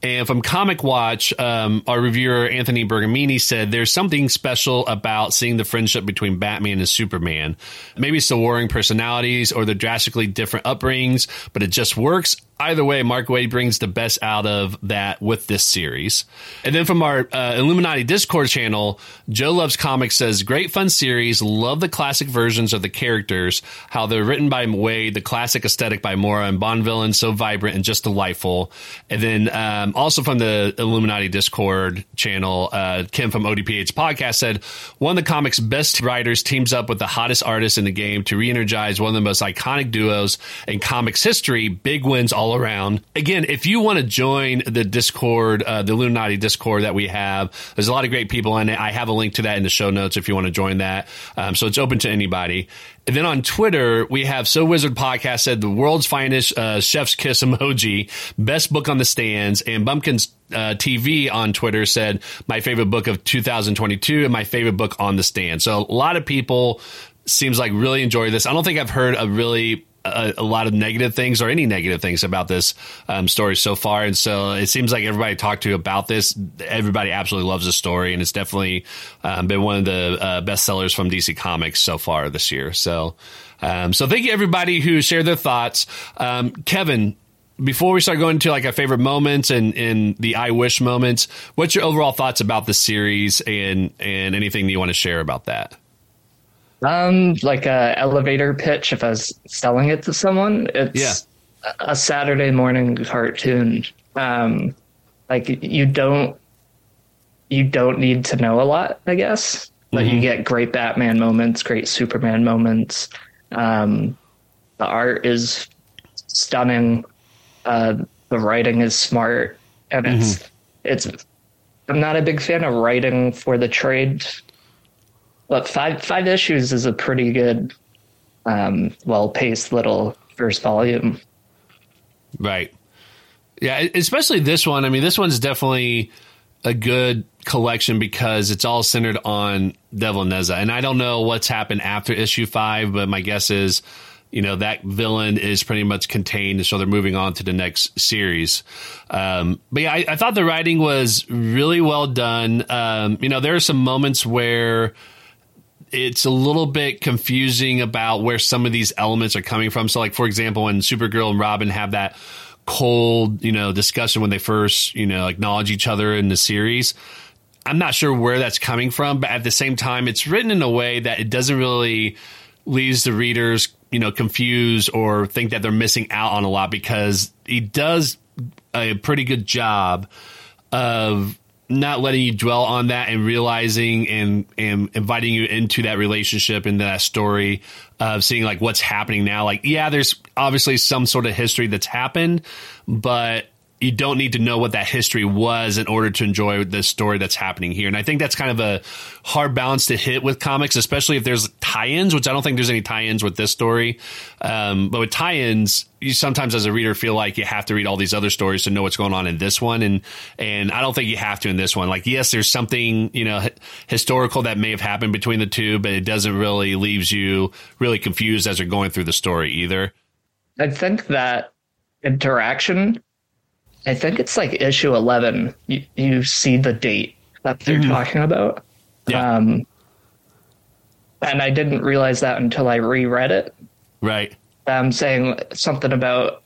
And from Comic Watch, um, our reviewer Anthony Bergamini said there's something special about seeing the friendship between Batman and Superman. Maybe it's the warring personalities or the drastically different upbringings, but it just works. Either way, Mark Waid brings the best out of that with this series. And then from our uh, Illuminati Discord channel, Joe Loves Comics says, Great fun series. Love the classic versions of the characters, how they're written by Waid the classic aesthetic by Mora and Bonvillain, so vibrant and just delightful. And then um, also from the Illuminati Discord channel, uh, Kim from ODPH podcast said one of the comics' best writers teams up with the hottest artist in the game to re-energize one of the most iconic duos in comics history. Big wins all around. Again, if you want to join the Discord, uh, the Illuminati Discord that we have, there's a lot of great people in it. I have a link to that in the show notes if you want to join that. Um, so it's open to anybody. And then on Twitter, we have So Wizard Podcast said the world's finest uh, chef's kiss emoji, best book on the stands, and Bumpkins uh, TV on Twitter said my favorite book of 2022 and my favorite book on the stand. So a lot of people seems like really enjoy this. I don't think I've heard a really a, a, lot of negative things or any negative things about this um, story so far. And so it seems like everybody talked to about this, everybody absolutely loves the story, and it's definitely um, been one of the uh, best sellers from DC Comics so far this year. So, um, so thank you everybody who shared their thoughts. Um, Kevin, before we start going to like our favorite moments and, and the I wish moments, what's your overall thoughts about the series and and anything that you want to share about that? Um, like a elevator pitch. If I was selling it to someone, it's yeah. a Saturday morning cartoon. Um, like you don't you don't need to know a lot, I guess. But mm-hmm. you get great Batman moments, great Superman moments. Um, the art is stunning. Uh, the writing is smart, and it's mm-hmm. it's. I'm not a big fan of writing for the trade but five five issues is a pretty good, um, well paced little first volume. Right. Yeah, especially this one. I mean, this one's definitely a good collection because it's all centered on Devil Nezha. And I don't know what's happened after issue five, but my guess is, you know, that villain is pretty much contained. So they're moving on to the next series. Um, but yeah, I, I, thought the writing was really well done. Um, you know, there are some moments where it's a little bit confusing about where some of these elements are coming from. So, like for example, when Supergirl and Robin have that cold, you know, discussion when they first, you know, acknowledge each other in the series. I'm not sure where that's coming from, but at the same time, it's written in a way that it doesn't really leaves the readers, you know, confused or think that they're missing out on a lot because he does a pretty good job of not letting you dwell on that and realizing and, and inviting you into that relationship and that story of seeing like what's happening now. Like, yeah, there's obviously some sort of history that's happened, but you don't need to know what that history was in order to enjoy the story that's happening here. And I think that's kind of a hard balance to hit with comics, especially if there's tie-ins, which I don't think there's any tie-ins with this story. Um, but with tie-ins, you sometimes as a reader feel like you have to read all these other stories to know what's going on in this one. And, and I don't think you have to in this one. Like, yes, there's something, you know, historical that may have happened between the two, but it doesn't really leaves you really confused as you're going through the story either. I think that interaction I think it's like issue 11. You, you see the date that they're mm-hmm. talking about. Yeah. Um, and I didn't realize that until I reread it. Right. I'm um, saying something about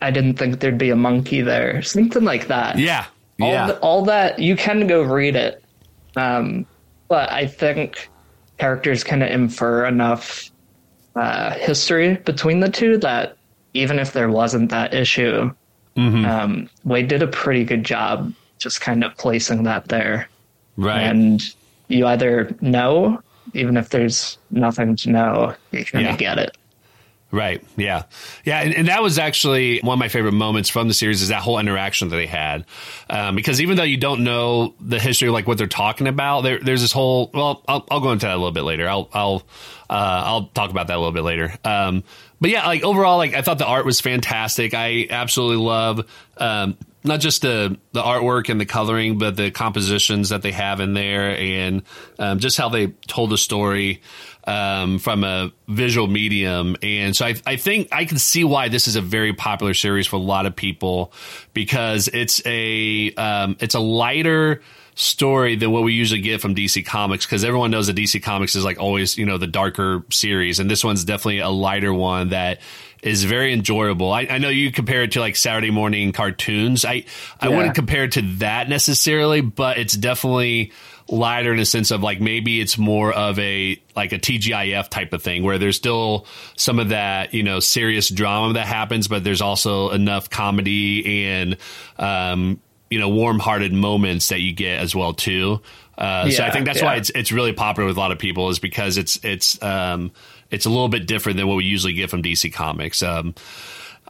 I didn't think there'd be a monkey there, something like that. Yeah. All yeah. The, all that you can go read it, um, but I think characters can infer enough uh, history between the two that even if there wasn't that issue, Mm-hmm. Um, Waid did a pretty good job just kind of placing that there. Right. And you either know, even if there's nothing to know, you kind yeah. of get it. Right. Yeah. Yeah. And, and, that was actually one of my favorite moments from the series is that whole interaction that they had. Um, because even though you don't know the history, like what they're talking about, there, there's this whole, well, I'll, I'll, go into that a little bit later. I'll, I'll, uh, I'll talk about that a little bit later. Um, but yeah, like overall, like I thought the art was fantastic. I absolutely love, um, not just the the artwork and the coloring, but the compositions that they have in there, and um, just how they told the story um, from a visual medium. And so I, I think I can see why this is a very popular series for a lot of people because it's a um, it's a lighter story than what we usually get from DC Comics because everyone knows that DC Comics is like always, you know, the darker series. And this one's definitely a lighter one that is very enjoyable. I, I know you compare it to like Saturday morning cartoons. I, I yeah. wouldn't compare it to that necessarily, but it's definitely lighter in a sense of like maybe it's more of a like a TGIF type of thing where there's still some of that you know serious drama that happens, but there's also enough comedy and um, you know warm-hearted moments that you get as well too. Uh, yeah, so I think that's yeah. why it's it's really popular with a lot of people is because it's it's um, it's a little bit different than what we usually get from DC Comics. Um,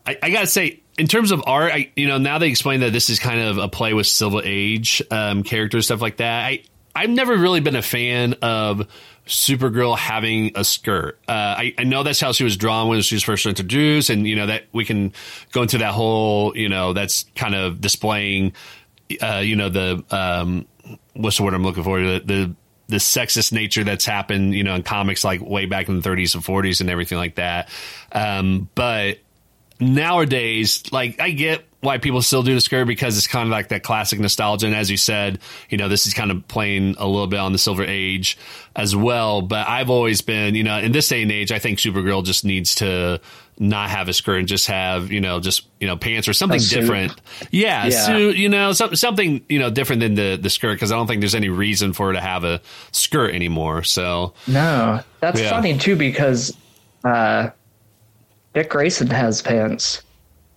I, I, gotta say, in terms of art, I you know now they explain that this is kind of a play with Silver Age um, characters stuff like that. I I've never really been a fan of Supergirl having a skirt. Uh, I, I, know that's how she was drawn when she was first introduced, and you know that we can go into that whole, you know, that's kind of displaying, uh, you know, the um, what's the word I'm looking for the, the the sexist nature that's happened, you know, in comics like way back in the 30s and 40s and everything like that. Um, but nowadays, like I get why people still do the skirt because it's kind of like that classic nostalgia. And as you said, you know, this is kind of playing a little bit on the Silver Age as well. But I've always been, you know, in this day and age, I think Supergirl just needs to not have a skirt and just have, you know, just, you know, pants or something different. Yeah, yeah. Suit, you know, some, something, you know, different than the, the skirt because I don't think there's any reason for her to have a skirt anymore. So, no, that's yeah. funny too because, uh, Dick Grayson has pants.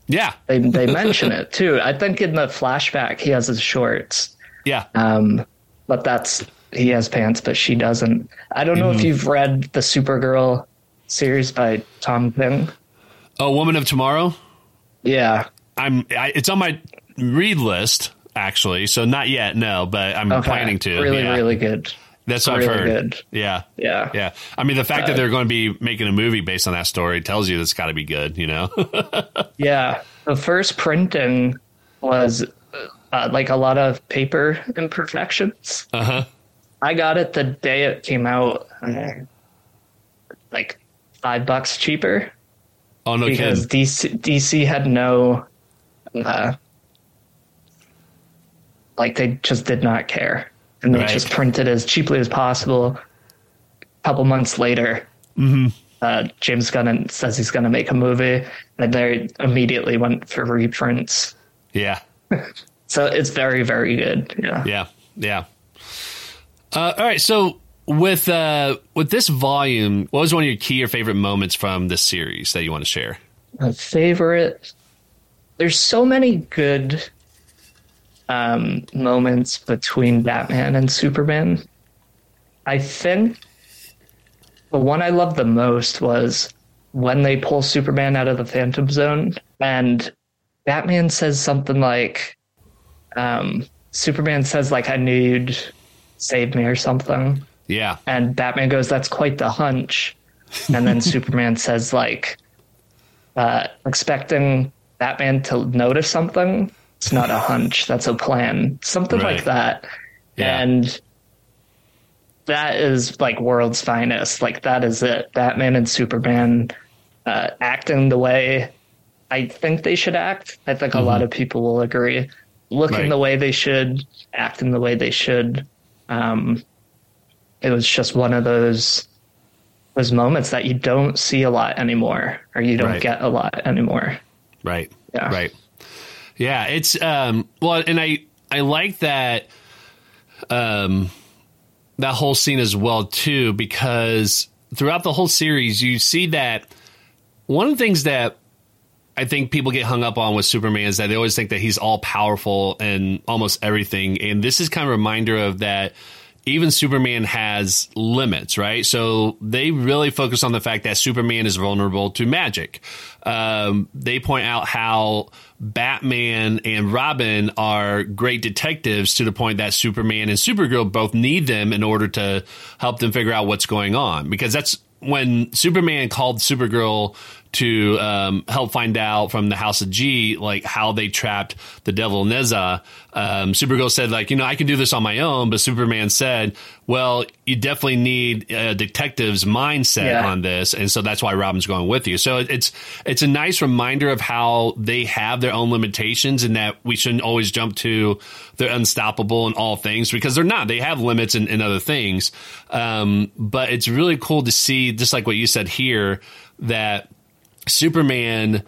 Yeah, they they mention it too. I think in the flashback he has his shorts. Yeah. Um, but that's he has pants, but she doesn't. I don't know mm-hmm. if you've read the Supergirl series by Tom King. Oh, Woman of Tomorrow. Yeah, I'm. I, it's on my read list actually, so not yet. No, but I'm okay. planning to. Really, yeah. really good. That's what really I've heard. Good. Yeah. Yeah. Yeah. I mean, the fact uh, that they're going to be making a movie based on that story tells you that's got to be good, you know? yeah. The first printing was uh, like a lot of paper imperfections. Uh huh. I got it the day it came out, like five bucks cheaper. Oh, no Because kidding. DC, DC had no, uh, like, they just did not care and they right. just printed as cheaply as possible. A couple months later, mm-hmm. uh, James Gunn says he's going to make a movie, and they immediately went for reprints. Yeah. so it's very, very good. Yeah. Yeah. Yeah. Uh, all right. So with uh, with this volume, what was one of your key or favorite moments from this series that you want to share? A favorite. There's so many good um, moments between Batman and Superman. I think the one I loved the most was when they pull Superman out of the Phantom Zone and Batman says something like, um, Superman says like, I knew you'd save me or something. Yeah. And Batman goes, that's quite the hunch. And then Superman says like, uh, expecting Batman to notice something it's not a hunch. That's a plan. Something right. like that. Yeah. And that is like world's finest. Like that is it. Batman and Superman uh, acting the way I think they should act. I think mm-hmm. a lot mm-hmm. of people will agree. Looking right. the way they should, acting the way they should. Um, it was just one of those those moments that you don't see a lot anymore, or you don't right. get a lot anymore. Right. Yeah. Right. Yeah, it's um well and I I like that um that whole scene as well too because throughout the whole series you see that one of the things that I think people get hung up on with Superman is that they always think that he's all powerful and almost everything and this is kind of a reminder of that even Superman has limits, right? So they really focus on the fact that Superman is vulnerable to magic. Um, they point out how Batman and Robin are great detectives to the point that Superman and Supergirl both need them in order to help them figure out what's going on. Because that's when Superman called Supergirl to um, help find out from the House of G, like how they trapped the devil Nezha. Um, Supergirl said, like, you know, I can do this on my own, but Superman said, well, you definitely need a detective's mindset yeah. on this, and so that's why Robin's going with you. So it's it's a nice reminder of how they have their own limitations, and that we shouldn't always jump to they're unstoppable in all things because they're not. They have limits in, in other things, um, but it's really cool to see, just like what you said here, that Superman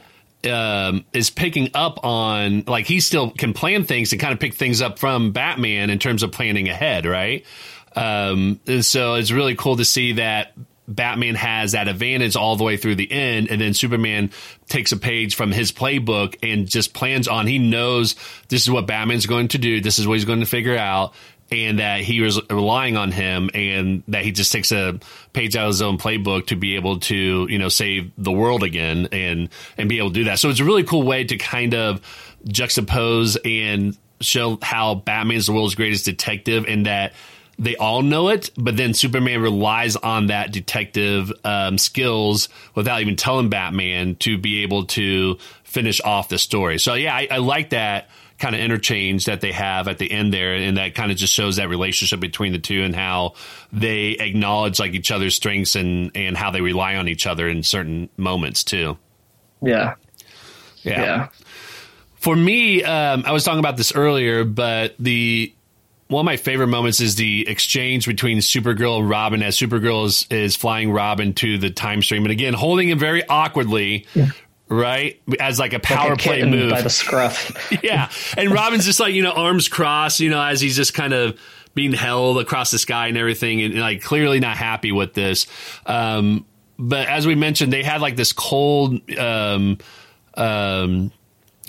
um, is picking up on like he still can plan things and kind of pick things up from Batman in terms of planning ahead, right? Um, and so it's really cool to see that Batman has that advantage all the way through the end, and then Superman takes a page from his playbook and just plans on. He knows this is what Batman's going to do. This is what he's going to figure out, and that he was relying on him and that he just takes a page out of his own playbook to be able to, you know, save the world again and, and be able to do that. So it's a really cool way to kind of juxtapose and show how Batman is the world's greatest detective and that they all know it, but then Superman relies on that detective um, skills without even telling Batman to be able to finish off the story. So yeah, I, I like that kind of interchange that they have at the end there, and that kind of just shows that relationship between the two and how they acknowledge like each other's strengths and and how they rely on each other in certain moments too. Yeah. Yeah. yeah. For me, um, I was talking about this earlier, but the one of my favorite moments is the exchange between Supergirl and Robin as Supergirl is, is flying Robin to the time stream and again holding him very awkwardly, yeah right? As like a power like a play move by the scruff. yeah, and Robin's just like you know arms crossed, you know, as he's just kind of being held across the sky and everything, and, like clearly not happy with this. Um, but as we mentioned, they had like this cold um, um,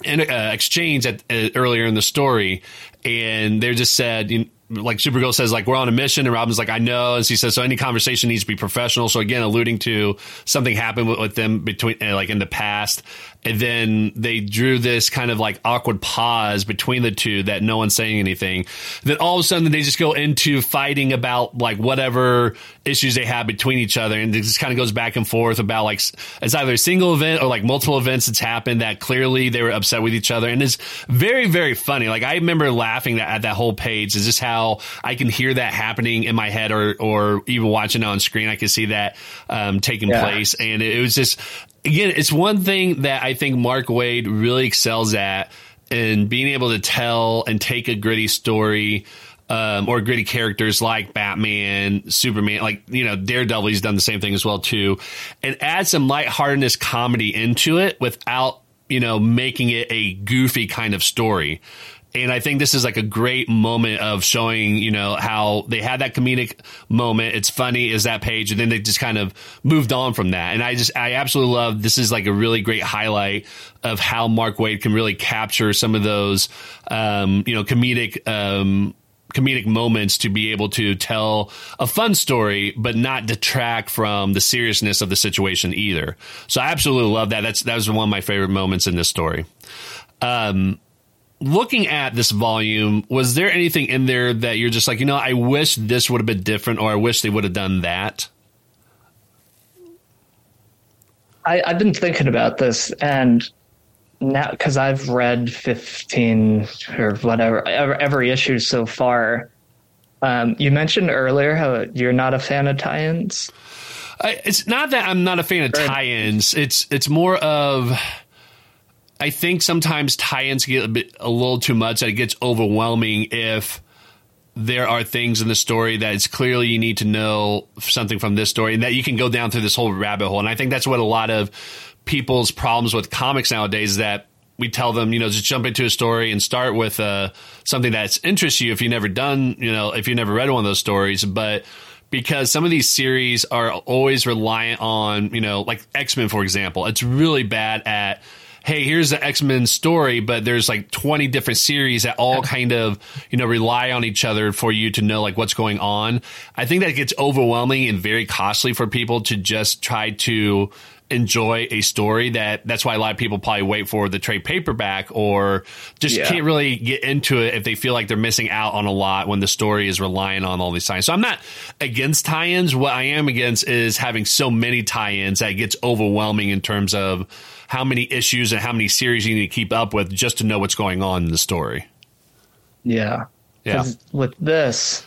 uh, exchange at, uh, earlier in the story, and they just said, you like Supergirl says, like we're on a mission, and Robin's like, I know, and she says, so any conversation needs to be professional. So again, alluding to something happened with, them between, uh, like in the past, and then they drew this kind of like awkward pause between the two that no one's saying anything. Then all of a sudden they just go into fighting about like whatever issues they have between each other, and it just kind of goes back and forth about like it's either a single event or like multiple events that's happened that clearly they were upset with each other, and it's very very funny. Like I remember laughing at that whole page. Is just how I can hear that happening in my head, or or even watching it on screen, I can see that um, taking yeah. place, and it, it was just again, it's one thing that I think Mark Waid really excels at in being able to tell and take a gritty story um, or gritty characters like Batman, Superman, like you know Daredevil. He's done the same thing as well too, and add some lightheartedness comedy into it without you know making it a goofy kind of story. And I think this is like a great moment of showing, you know, how they had that comedic moment. It's funny is that page. And then they just kind of moved on from that. And I just, I absolutely love this is like a really great highlight of how Mark Waid can really capture some of those, um, you know, comedic, um, comedic moments to be able to tell a fun story, but not detract from the seriousness of the situation either. So I absolutely love that. That's that was one of my favorite moments in this story. Um, looking at this volume, was there anything in there that you're just like, you know, I wish this would have been different, or I wish they would have done that? I, I've been thinking about this, and now because I've read 15 or whatever every issue so far. Um, you mentioned earlier how you're not a fan of tie-ins. it's not that I'm not a fan of tie-ins. It's it's more of I think sometimes tie-ins get a bit a little too much. That it gets overwhelming if there are things in the story that it's clearly you need to know something from this story, and that you can go down through this whole rabbit hole. And I think that's what a lot of people's problems with comics nowadays is that we tell them, you know, just jump into a story and start with uh, something that interests you if you've never done, you know, if you've never read one of those stories, but because some of these series are always reliant on, you know, like X Men, for example, it's really bad at hey, here's the X Men story, but there's like 20 different series that all kind of, you know, rely on each other for you to know like what's going on. I think that gets overwhelming and very costly for people to just try to enjoy a story that that's why a lot of people probably wait for the trade paperback or just yeah. can't really get into it if they feel like they're missing out on a lot when the story is relying on all these tie-ins. So I'm not against tie-ins. What I am against is having so many tie-ins that gets overwhelming in terms of how many issues and how many series you need to keep up with just to know what's going on in the story. Yeah. Yeah. With this,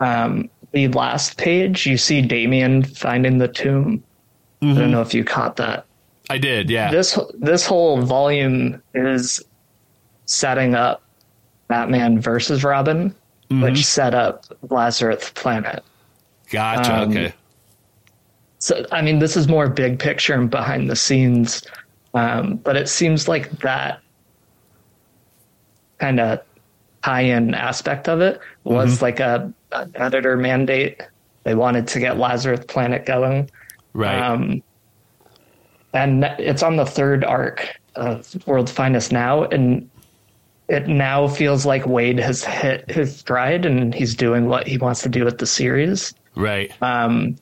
um, the last page, you see Damian finding the tomb Mm-hmm. I don't mm-hmm. know if you caught that. I did, yeah. This this whole volume is setting up Batman versus Robin, mm-hmm. which set up Lazarus Planet. Gotcha. Um, okay. So I mean, this is more big picture and behind the scenes, um, but it seems like that kind of high end aspect of it was mm-hmm. like a an editor mandate. They wanted to get Lazarus Planet going. Right. Um, and it's on the third arc of World's Finest now, and it now feels like Waid has hit his stride and he's doing what he wants to do with the series. Right. Um,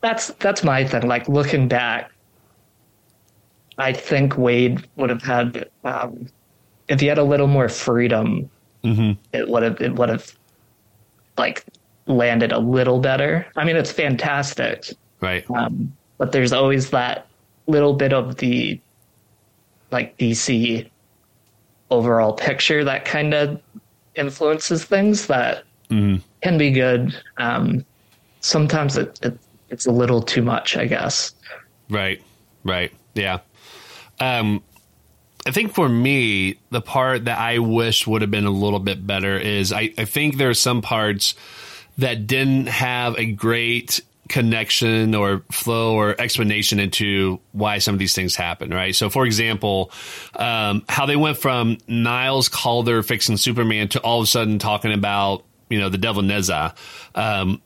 that's that's my thing. Like looking back, I think Waid would have had um, if he had a little more freedom. Mm-hmm. It would have it would have like landed a little better. I mean, it's fantastic, Right. Um, but there's always that little bit of the like DC overall picture that kind of influences things that mm-hmm. can be good. Um, sometimes it, it, it's a little too much, I guess. Right. Right. Yeah. Um, I think for me, the part that I wish would have been a little bit better is I, I think there are some parts that didn't have a great connection or flow or explanation into why some of these things happen, right? So, for example, um, how they went from Niles Caulder fixing Superman to all of a sudden talking about, you know, the devil Nezha. Um,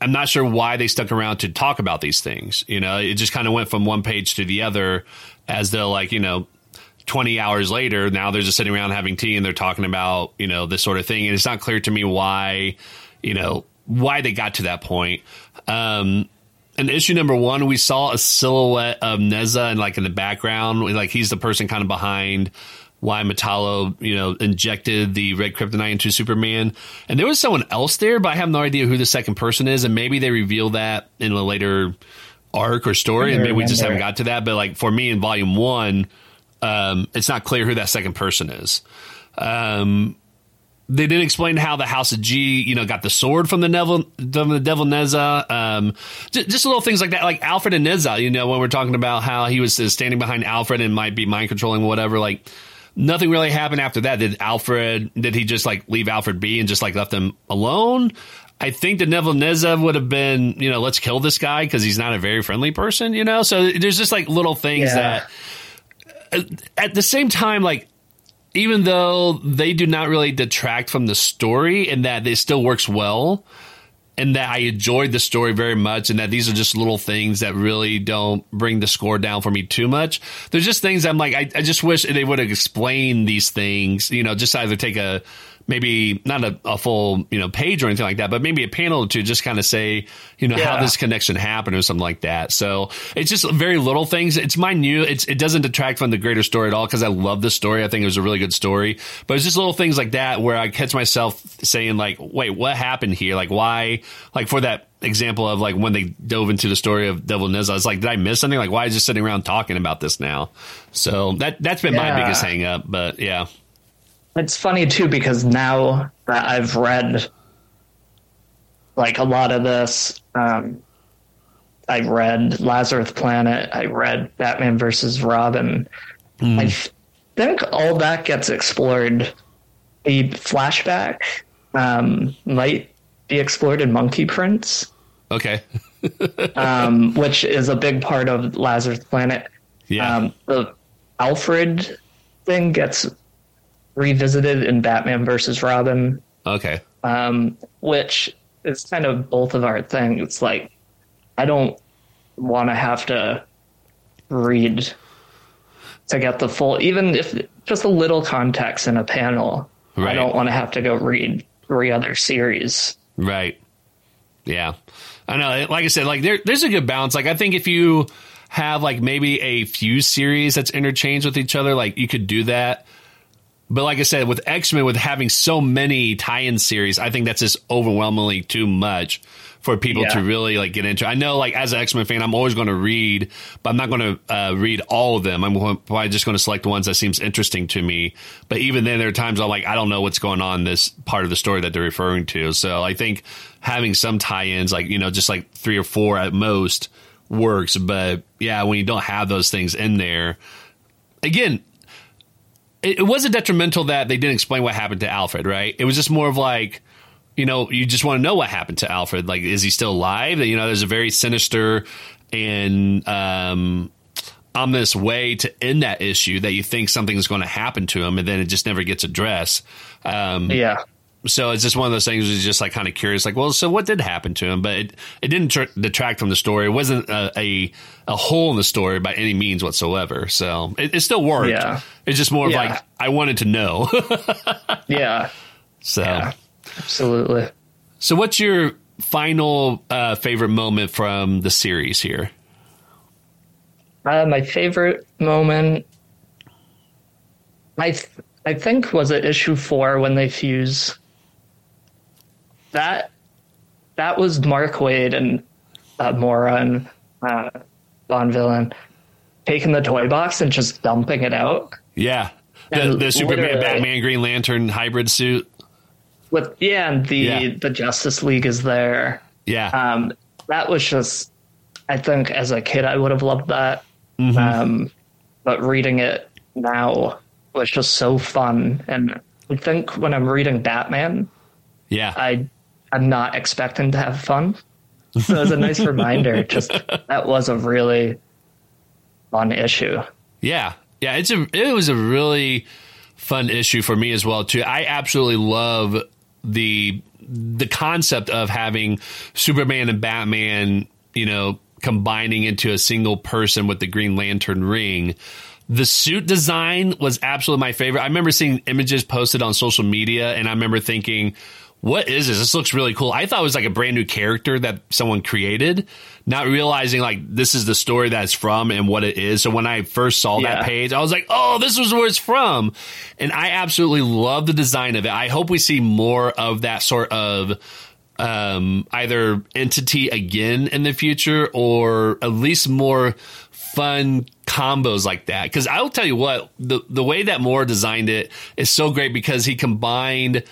I'm not sure why they stuck around to talk about these things. You know, it just kind of went from one page to the other as though, like, you know, 20 hours later, now they're just sitting around having tea and they're talking about, you know, this sort of thing. And it's not clear to me why, you know, why they got to that point. Um, in issue number one, we saw a silhouette of Neza and like in the background, like he's the person kind of behind why Metallo, you know, injected the red kryptonite into Superman. And there was someone else there, but I have no idea who the second person is. And maybe they reveal that in a later arc or story, and maybe we just haven't got to that. But like for me in volume one, um, it's not clear who that second person is. Um, they didn't explain how the House of G, you know, got the sword from the devil, from the devil Nezha. Um, just, just, little things like that, like Alfred and Nezha. You know, when we're talking about how he was standing behind Alfred and might be mind controlling whatever. Like nothing really happened after that. Did Alfred? Did he just like leave Alfred be and just like left him alone? I think the Devil Nezha would have been, you know, let's kill this guy because he's not a very friendly person, you know. So there's just like little things yeah. that, uh, at the same time, like even though they do not really detract from the story and that it still works well and that I enjoyed the story very much and that these are just little things that really don't bring the score down for me too much. There's just things I'm like, I, I just wish they would have explained these things, you know, just either take a maybe not a, a, full you know page or anything like that, but maybe a panel to just kind of say you know yeah. how this connection happened or something like that. So it's just very little things. It's minute. It's it doesn't detract from the greater story at all because I love the story. I think it was a really good story, but it's just little things like that where I catch myself saying like, wait, what happened here? Like why? Like for that example of like when they dove into the story of Devil Nezha, it's like, did I miss something? Like, why is just sitting around talking about this now? So that that's been yeah. my biggest hang up. But yeah. It's funny too because now that I've read like a lot of this, um, I read Lazarus Planet, I read Batman versus Robin. Mm. I think all that gets explored. The flashback um, might be explored in Monkey Prince. Okay. um, which is a big part of Lazarus Planet. Yeah. Um, the Alfred thing gets revisited in Batman versus Robin. Okay. Um, which is kind of both of our thing. It's like I don't want to have to read to get the full, even if just a little context in a panel. Right. I don't want to have to go read three other series. Right. Yeah. I know. Like I said, like there, there's a good balance. Like I think if you have like maybe a few series that's interchanged with each other, like you could do that. But like I said, with X Men, with having so many tie-in series, I think that's just overwhelmingly too much for people yeah. to really like get into. I know, like as an X Men fan, I'm always going to read, but I'm not going to uh, read all of them. I'm probably just going to select the ones that seems interesting to me. But even then, there are times I'm like, I don't know what's going on in this part of the story that they're referring to. So I think having some tie-ins, like you know, just like three or four at most, works. But yeah, when you don't have those things in there, again, it, it wasn't detrimental that they didn't explain what happened to Alfred, right? It was just more of like, you know, you just want to know what happened to Alfred. Like, is he still alive? You know, there's a very sinister and um, ominous way to end that issue that you think something's going to happen to him, and then it just never gets addressed. Um, yeah so it's just one of those things. Is just like kind of curious, like, well, so what did happen to him? But it, it didn't tr- detract from the story. It wasn't a, a, a hole in the story by any means whatsoever. So it, it still worked. Yeah. It's just more yeah. of like I wanted to know. yeah. So yeah, absolutely. So what's your final uh, favorite moment from the series here? Uh, my favorite moment, I th- I think was it issue four when they fuse that that was Mark Waid and uh, Mora and uh, Bonvillain taking the toy box and just dumping it out. Yeah, the, the Superman, Batman, Green Lantern hybrid suit. With yeah, and the yeah. the Justice League is there. Yeah, um, that was just. I think as a kid I would have loved that, mm-hmm. um, but reading it now was just so fun. And I think when I'm reading Batman, yeah, I I'm not expecting to have fun. So it was a nice reminder. Just that was a really fun issue. Yeah, yeah. It's a it was a really fun issue for me as well too. I absolutely love the the concept of having Superman and Batman, you know, combining into a single person with the Green Lantern ring. The suit design was absolutely my favorite. I remember seeing images posted on social media and I remember thinking, what is this? This looks really cool. I thought it was like a brand new character that someone created, not realizing like this is the story that's from and what it is. So when I first saw yeah. that page, I was like, oh, this was where it's from. And I absolutely love the design of it. I hope we see more of that sort of um, either entity again in the future or at least more fun combos like that. Because I'll tell you what, the the way that Mora designed it is so great because he combined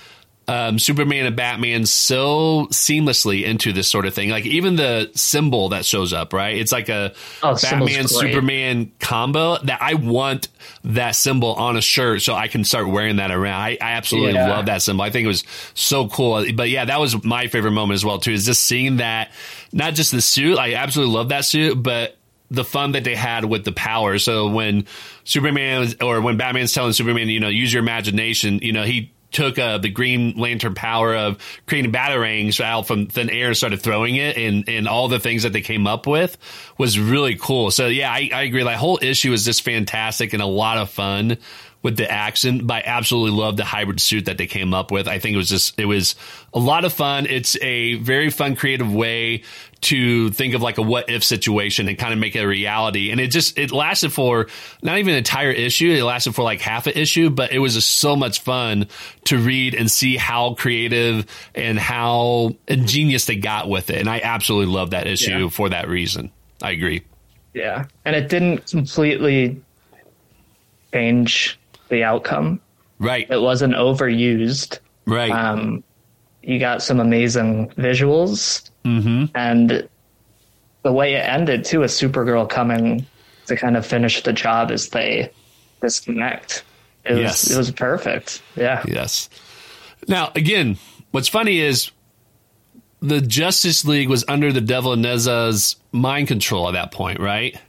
um, Superman and Batman so seamlessly into this sort of thing. Like even the symbol that shows up, right? It's like a oh, Batman Superman combo that I want that symbol on a shirt so I can start wearing that around. I, I absolutely yeah. love that symbol. I think it was so cool. But yeah, that was my favorite moment as well too. Is just seeing that, not just the suit. I absolutely love that suit, but the fun that they had with the power. So when Superman or when Batman's telling Superman, you know, use your imagination, you know, he took uh, the Green Lantern power of creating batarangs out from thin air and started throwing it, and and all the things that they came up with was really cool. So yeah, I, I agree. That whole issue is just fantastic and a lot of fun with the action. But I absolutely love the hybrid suit that they came up with. I think it was just it was a lot of fun. It's a very fun, creative way to think of like a what if situation and kind of make it a reality. And it just it lasted for not even an entire issue. It lasted for like half an issue, but it was just so much fun to read and see how creative and how ingenious they got with it. And I absolutely love that issue yeah. for that reason. I agree. Yeah. And it didn't completely change the outcome. Right. It wasn't overused. Right. Um, you got some amazing visuals, mm-hmm. and the way it ended too, is Supergirl coming to kind of finish the job as they disconnect. It was yes. it was perfect. Yeah. Yes. Now again, what's funny is the Justice League was under the Devil Nezha's mind control at that point, right?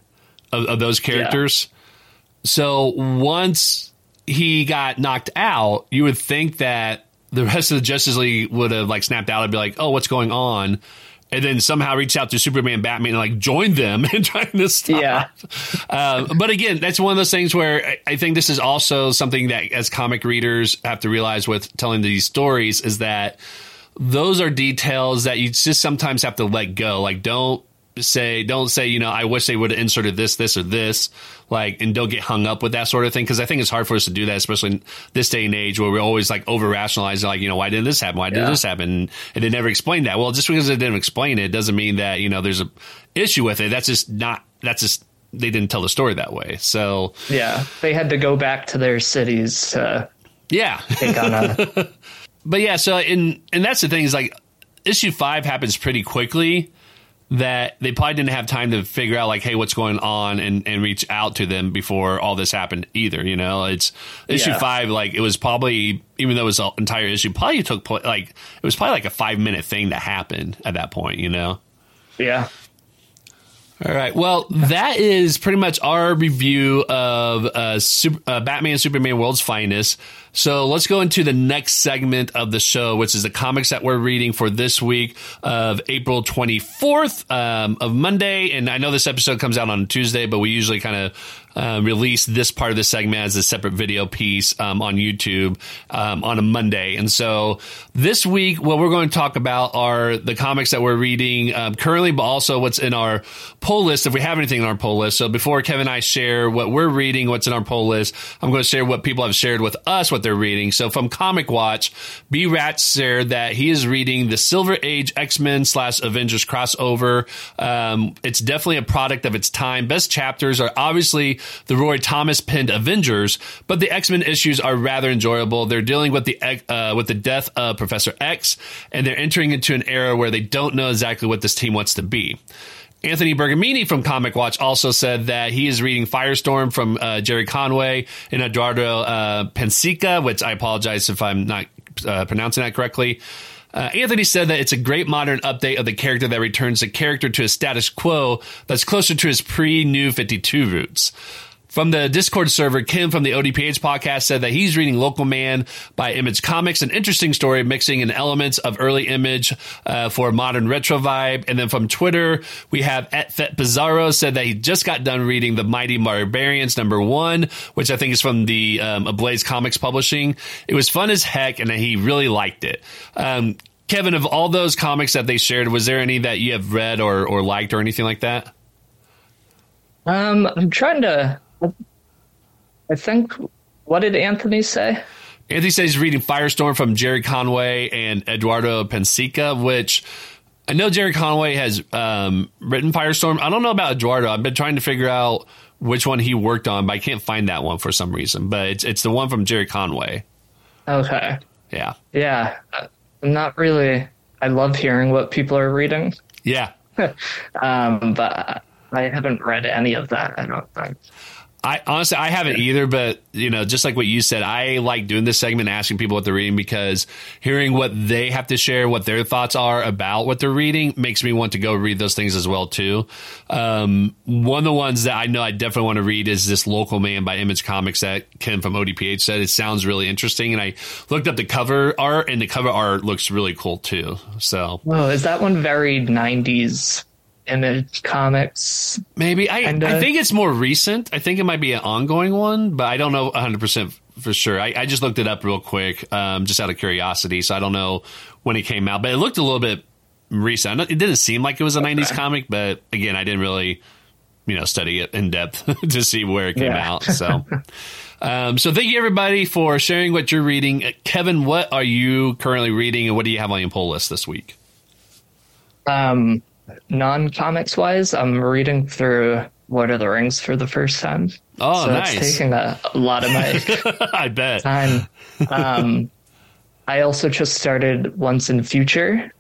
Of, of those characters. Yeah. So once he got knocked out, you would think that the rest of the Justice League would have like snapped out and be like, "Oh, what's going on?" and then somehow reach out to Superman, Batman, and like join them and trying to stop. Yeah. Uh, but again, that's one of those things where I, I think this is also something that as comic readers have to realize with telling these stories is that those are details that you just sometimes have to let go. Like, don't say don't say you know i wish they would have inserted this this or this like and don't get hung up with that sort of thing because i think it's hard for us to do that especially in this day and age where we're always like over rationalizing like you know why didn't this happen? Why did yeah. this happen? And they never explained that. Well just because they didn't explain it doesn't mean that you know there's a issue with it. That's just not that's just they didn't tell the story that way. So yeah. They had to go back to their cities to yeah. take on a but yeah so and and that's the thing is like issue five happens pretty quickly that they probably didn't have time to figure out like, hey, what's going on and, and reach out to them before all this happened either. You know, it's issue yeah. five, like it was probably, even though it was an entire issue, probably took like, it was probably like a five minute thing to happen at that point, you know? Yeah. All right. Well, that is pretty much our review of uh, Super, uh, Batman Superman World's Finest. So let's go into the next segment of the show, which is the comics that we're reading for this week of April 24th um, of Monday. And I know this episode comes out on Tuesday, but we usually kind of uh, release this part of the segment as a separate video piece um, on YouTube um, on a Monday. And so this week, what we're going to talk about are the comics that we're reading um, currently, but also what's in our pull list if we have anything in our pull list. So before Kevin and I share what we're reading, what's in our pull list, I'm going to share what people have shared with us, what they're reading. So from Comic Watch, B Rat shared that he is reading the Silver Age X Men slash Avengers crossover. Um, it's definitely a product of its time. Best chapters are obviously the Roy Thomas penned Avengers, but the X Men issues are rather enjoyable. They're dealing with the uh, with the death of Professor X, and they're entering into an era where they don't know exactly what this team wants to be. Anthony Bergamini from Comic Watch also said that he is reading Firestorm from uh, Gerry Conway and Eduardo uh, Pansica, which I apologize if I'm not uh, pronouncing that correctly. Uh, Anthony said that it's a great modern update of the character that returns the character to a status quo that's closer to his pre New 52 roots. From the Discord server, Kim from the ODPH podcast said that he's reading Local Man by Image Comics, an interesting story mixing in elements of early Image uh, for a modern retro vibe. And then from Twitter, we have at Fet Bizarro said that he just got done reading The Mighty Barbarians number one, which I think is from the um, Ablaze Comics Publishing. It was fun as heck, and he really liked it. Um, Kevin, of all those comics that they shared, was there any that you have read or, or liked or anything like that? Um, I'm trying to I think, what did Anthony say? Anthony says he's reading Firestorm from Gerry Conway and Eduardo Pansica, which I know Gerry Conway has um, written Firestorm. I don't know about Eduardo. I've been trying to figure out which one he worked on, but I can't find that one for some reason. But it's it's the one from Gerry Conway. Okay. Yeah. Yeah. I'm not really. I love hearing what people are reading. Yeah. um, but I haven't read any of that. I don't think. I honestly I haven't either, but you know, just like what you said, I like doing this segment, asking people what they're reading because hearing what they have to share, what their thoughts are about what they're reading, makes me want to go read those things as well too. Um, one of the ones that I know I definitely want to read is this Local Man by Image Comics that Ken from ODPH said. It sounds really interesting, and I looked up the cover art, and the cover art looks really cool too. So, oh, is that one very '90s Image Comics. Maybe I kinda. I think it's more recent. I think it might be an ongoing one, but I don't know 100 percent for sure. I, I, just looked it up real quick, um, just out of curiosity. So I don't know when it came out, but it looked a little bit recent. It didn't seem like it was a okay. 90s comic, but again, I didn't really, you know, study it in depth to see where it came yeah. out. So. Um, so thank you everybody for sharing what you're reading. Kevin, what are you currently reading and what do you have on your pull list this week? Um, non comics wise, I'm reading through Lord of the Rings for the first time. Oh, so nice. It's taking a, a lot of my I bet time. Um, I also just started Once and Future.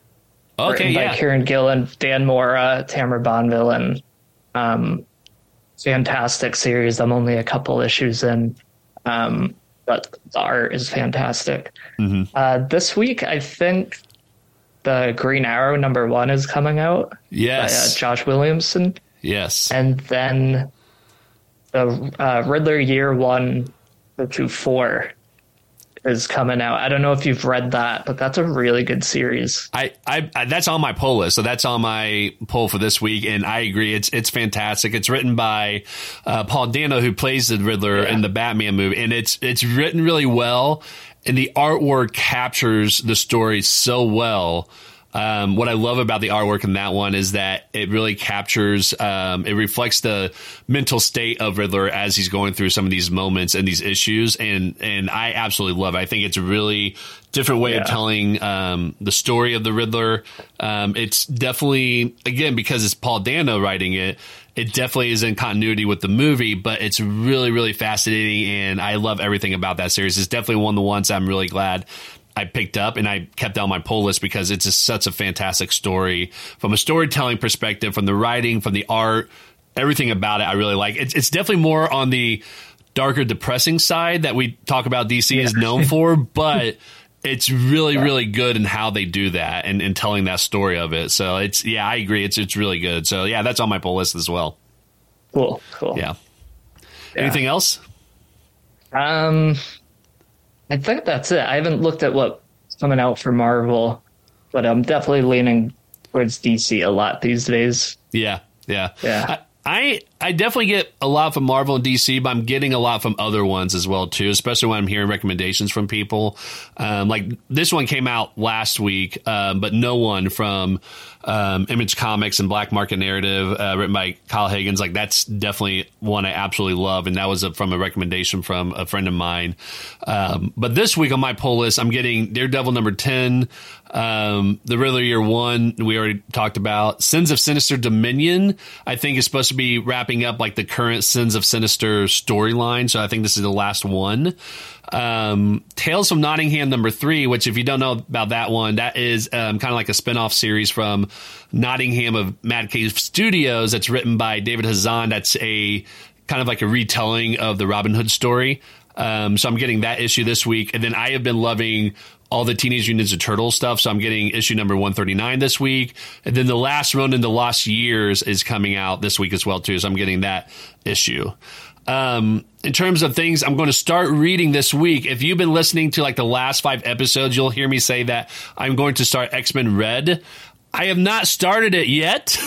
Okay, yeah. By Kieron Gillen, Dan Mora, Tamara Bonville, and um, fantastic series. I'm only a couple issues in, um, but the art is fantastic. Mm-hmm. Uh, this week, I think the Green Arrow number one is coming out. Yes, by, uh, Josh Williamson. Yes, and then the uh, Riddler Year One to Four is coming out. I don't know if you've read that, but that's a really good series. I, I, I, that's on my pull list, so that's on my poll for this week, and I agree. It's it's fantastic. It's written by uh, Paul Dano, who plays the Riddler yeah. in the Batman movie, and it's it's written really well, and the artwork captures the story so well. Um, what I love about the artwork in that one is that it really captures, um, it reflects the mental state of Riddler as he's going through some of these moments and these issues, and and I absolutely love it. I think it's a really different way yeah. of telling um, the story of the Riddler. Um, it's definitely again because it's Paul Dano writing it. It definitely is in continuity with the movie, but it's really, really fascinating, and I love everything about that series. It's definitely one of the ones I'm really glad I picked up and I kept on my pull list because it's just such a fantastic story from a storytelling perspective, from the writing, from the art, everything about it. I really like. It's, it's definitely more on the darker, depressing side that we talk about. DC yeah. is known for, but it's really, yeah. really good in how they do that and, and telling that story of it. So it's yeah, I agree. It's it's really good. So yeah, that's on my pull list as well. Cool, cool. Yeah. yeah. Anything else? Um, I think that's it. I haven't looked at what's coming out for Marvel, but I'm definitely leaning towards DC a lot these days. Yeah, yeah, yeah. I I definitely get a lot from Marvel and DC, but I'm getting a lot from other ones as well too. Especially when I'm hearing recommendations from people. Um, like this one came out last week, um, but no one from um, Image Comics and Black Market Narrative, uh, written by Kyle Higgins. Like that's definitely one I absolutely love, and that was a, from a recommendation from a friend of mine. Um, but this week on my pull list, I'm getting Daredevil number ten, um, the Riddler Year One. We already talked about Sins of Sinister Dominion. I think is supposed to be wrapping up like the current Sins of Sinister storyline. So I think this is the last one um, Tales from Nottingham number three, which if you don't know about that one, that is um, kind of like a spinoff series from Nottingham of Mad Cave Studios. That's written by David Hazan. That's a kind of like a retelling of the Robin Hood story. Um, so I'm getting that issue this week, and then I have been loving all the Teenage Mutant Ninja Turtle stuff. So I'm getting issue number 139 this week, and then the Last Ronin the Lost Years is coming out this week as well too. So I'm getting that issue. Um, in terms of things I'm going to start reading this week, if you've been listening to like the last five episodes, you'll hear me say that I'm going to start X Men Red. I have not started it yet,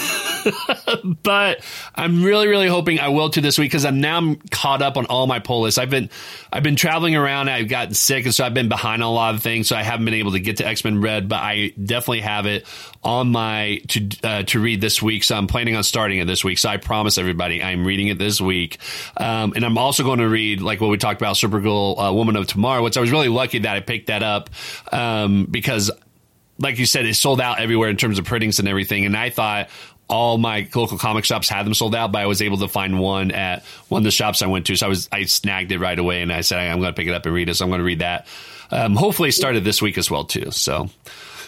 but I'm really, really hoping I will to this week because I'm now caught up on all my pull lists. I've been, I've been traveling around. I've gotten sick, and so I've been behind on a lot of things. So I haven't been able to get to X Men Red, but I definitely have it on my to uh, to read this week. So I'm planning on starting it this week. So I promise everybody I'm reading it this week, um, and I'm also going to read like what we talked about, Supergirl, uh, Woman of Tomorrow, which I was really lucky that I picked that up um, because like you said, it sold out everywhere in terms of printings and everything. And I thought all my local comic shops had them sold out, but I was able to find one at one of the shops I went to. So I was I snagged it right away, and I said I'm going to pick it up and read it. So I'm going to read that. Um, hopefully, started this week as well too. So.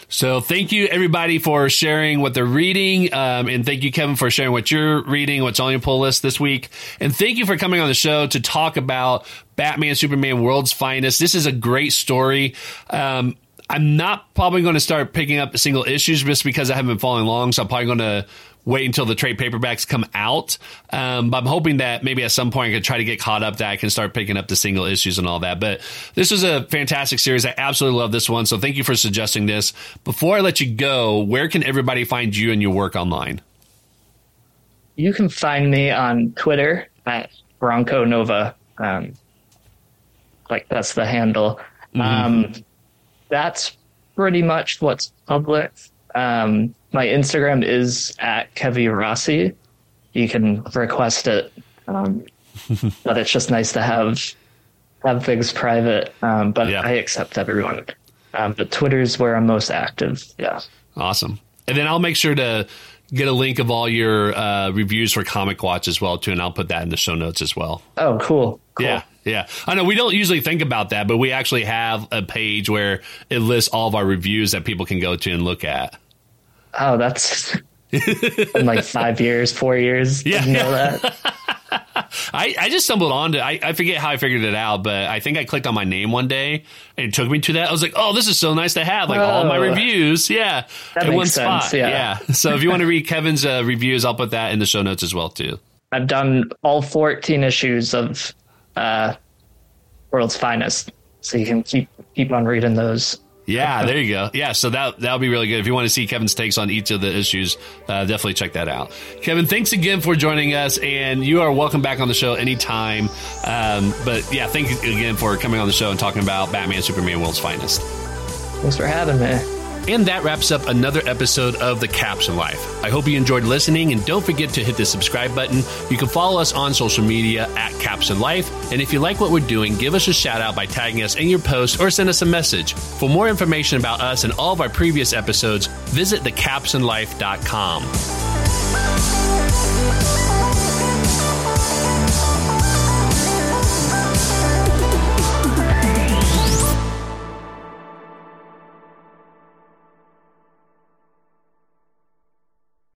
So thank you everybody for sharing what they're reading, um, and thank you Kevin for sharing what you're reading, what's on your pull list this week, and thank you for coming on the show to talk about Batman Superman World's Finest. This is a great story. Um, I'm not probably going to start picking up the single issues just because I haven't been following along. So I'm probably going to wait until the trade paperbacks come out. Um, but I'm hoping that maybe at some point I could try to get caught up that I can start picking up the single issues and all that. But this was a fantastic series. I absolutely love this one. So thank you for suggesting this. Before I let you go, where can everybody find you and your work online? You can find me on Twitter at Bronco Nova. Um, like that's the handle. Mm-hmm. Um, that's pretty much what's public. Um, my Instagram is at Kevi Rossi. You can request it, um, but it's just nice to have have things private. Um, but yeah. I accept everyone. Um, but Twitter's where I'm most active. Yeah. Awesome. And then I'll make sure to get a link of all your uh, reviews for Comic Watch as well too, and I'll put that in the show notes as well. Oh, cool. cool. Yeah. Yeah, I know we don't usually think about that, but we actually have a page where it lists all of our reviews that people can go to and look at. Oh, that's in like five years, four years. Yeah, know that. I, I just stumbled onto I, I forget how I figured it out, but I think I clicked on my name one day and it took me to that. I was like, oh, this is so nice to have like oh, all my reviews. Yeah. in one sense, spot. Yeah. yeah. So if you want to read Kevin's uh, reviews, I'll put that in the show notes as well too. I've done all 14 issues of uh, World's Finest. So you can keep keep on reading those. Yeah, there you go. Yeah, so that that'll be really good. If you want to see Kevin's takes on each of the issues, uh, definitely check that out. Kevin, thanks again for joining us, and you are welcome back on the show anytime. Um, but yeah, thank you again for coming on the show and talking about Batman, Superman, World's Finest. Thanks for having me. And that wraps up another episode of The Caption Life. I hope you enjoyed listening, and don't forget to hit the subscribe button. You can follow us on social media at Caption Life. And if you like what we're doing, give us a shout out by tagging us in your post or send us a message. For more information about us and all of our previous episodes, visit thecaptionlife.com.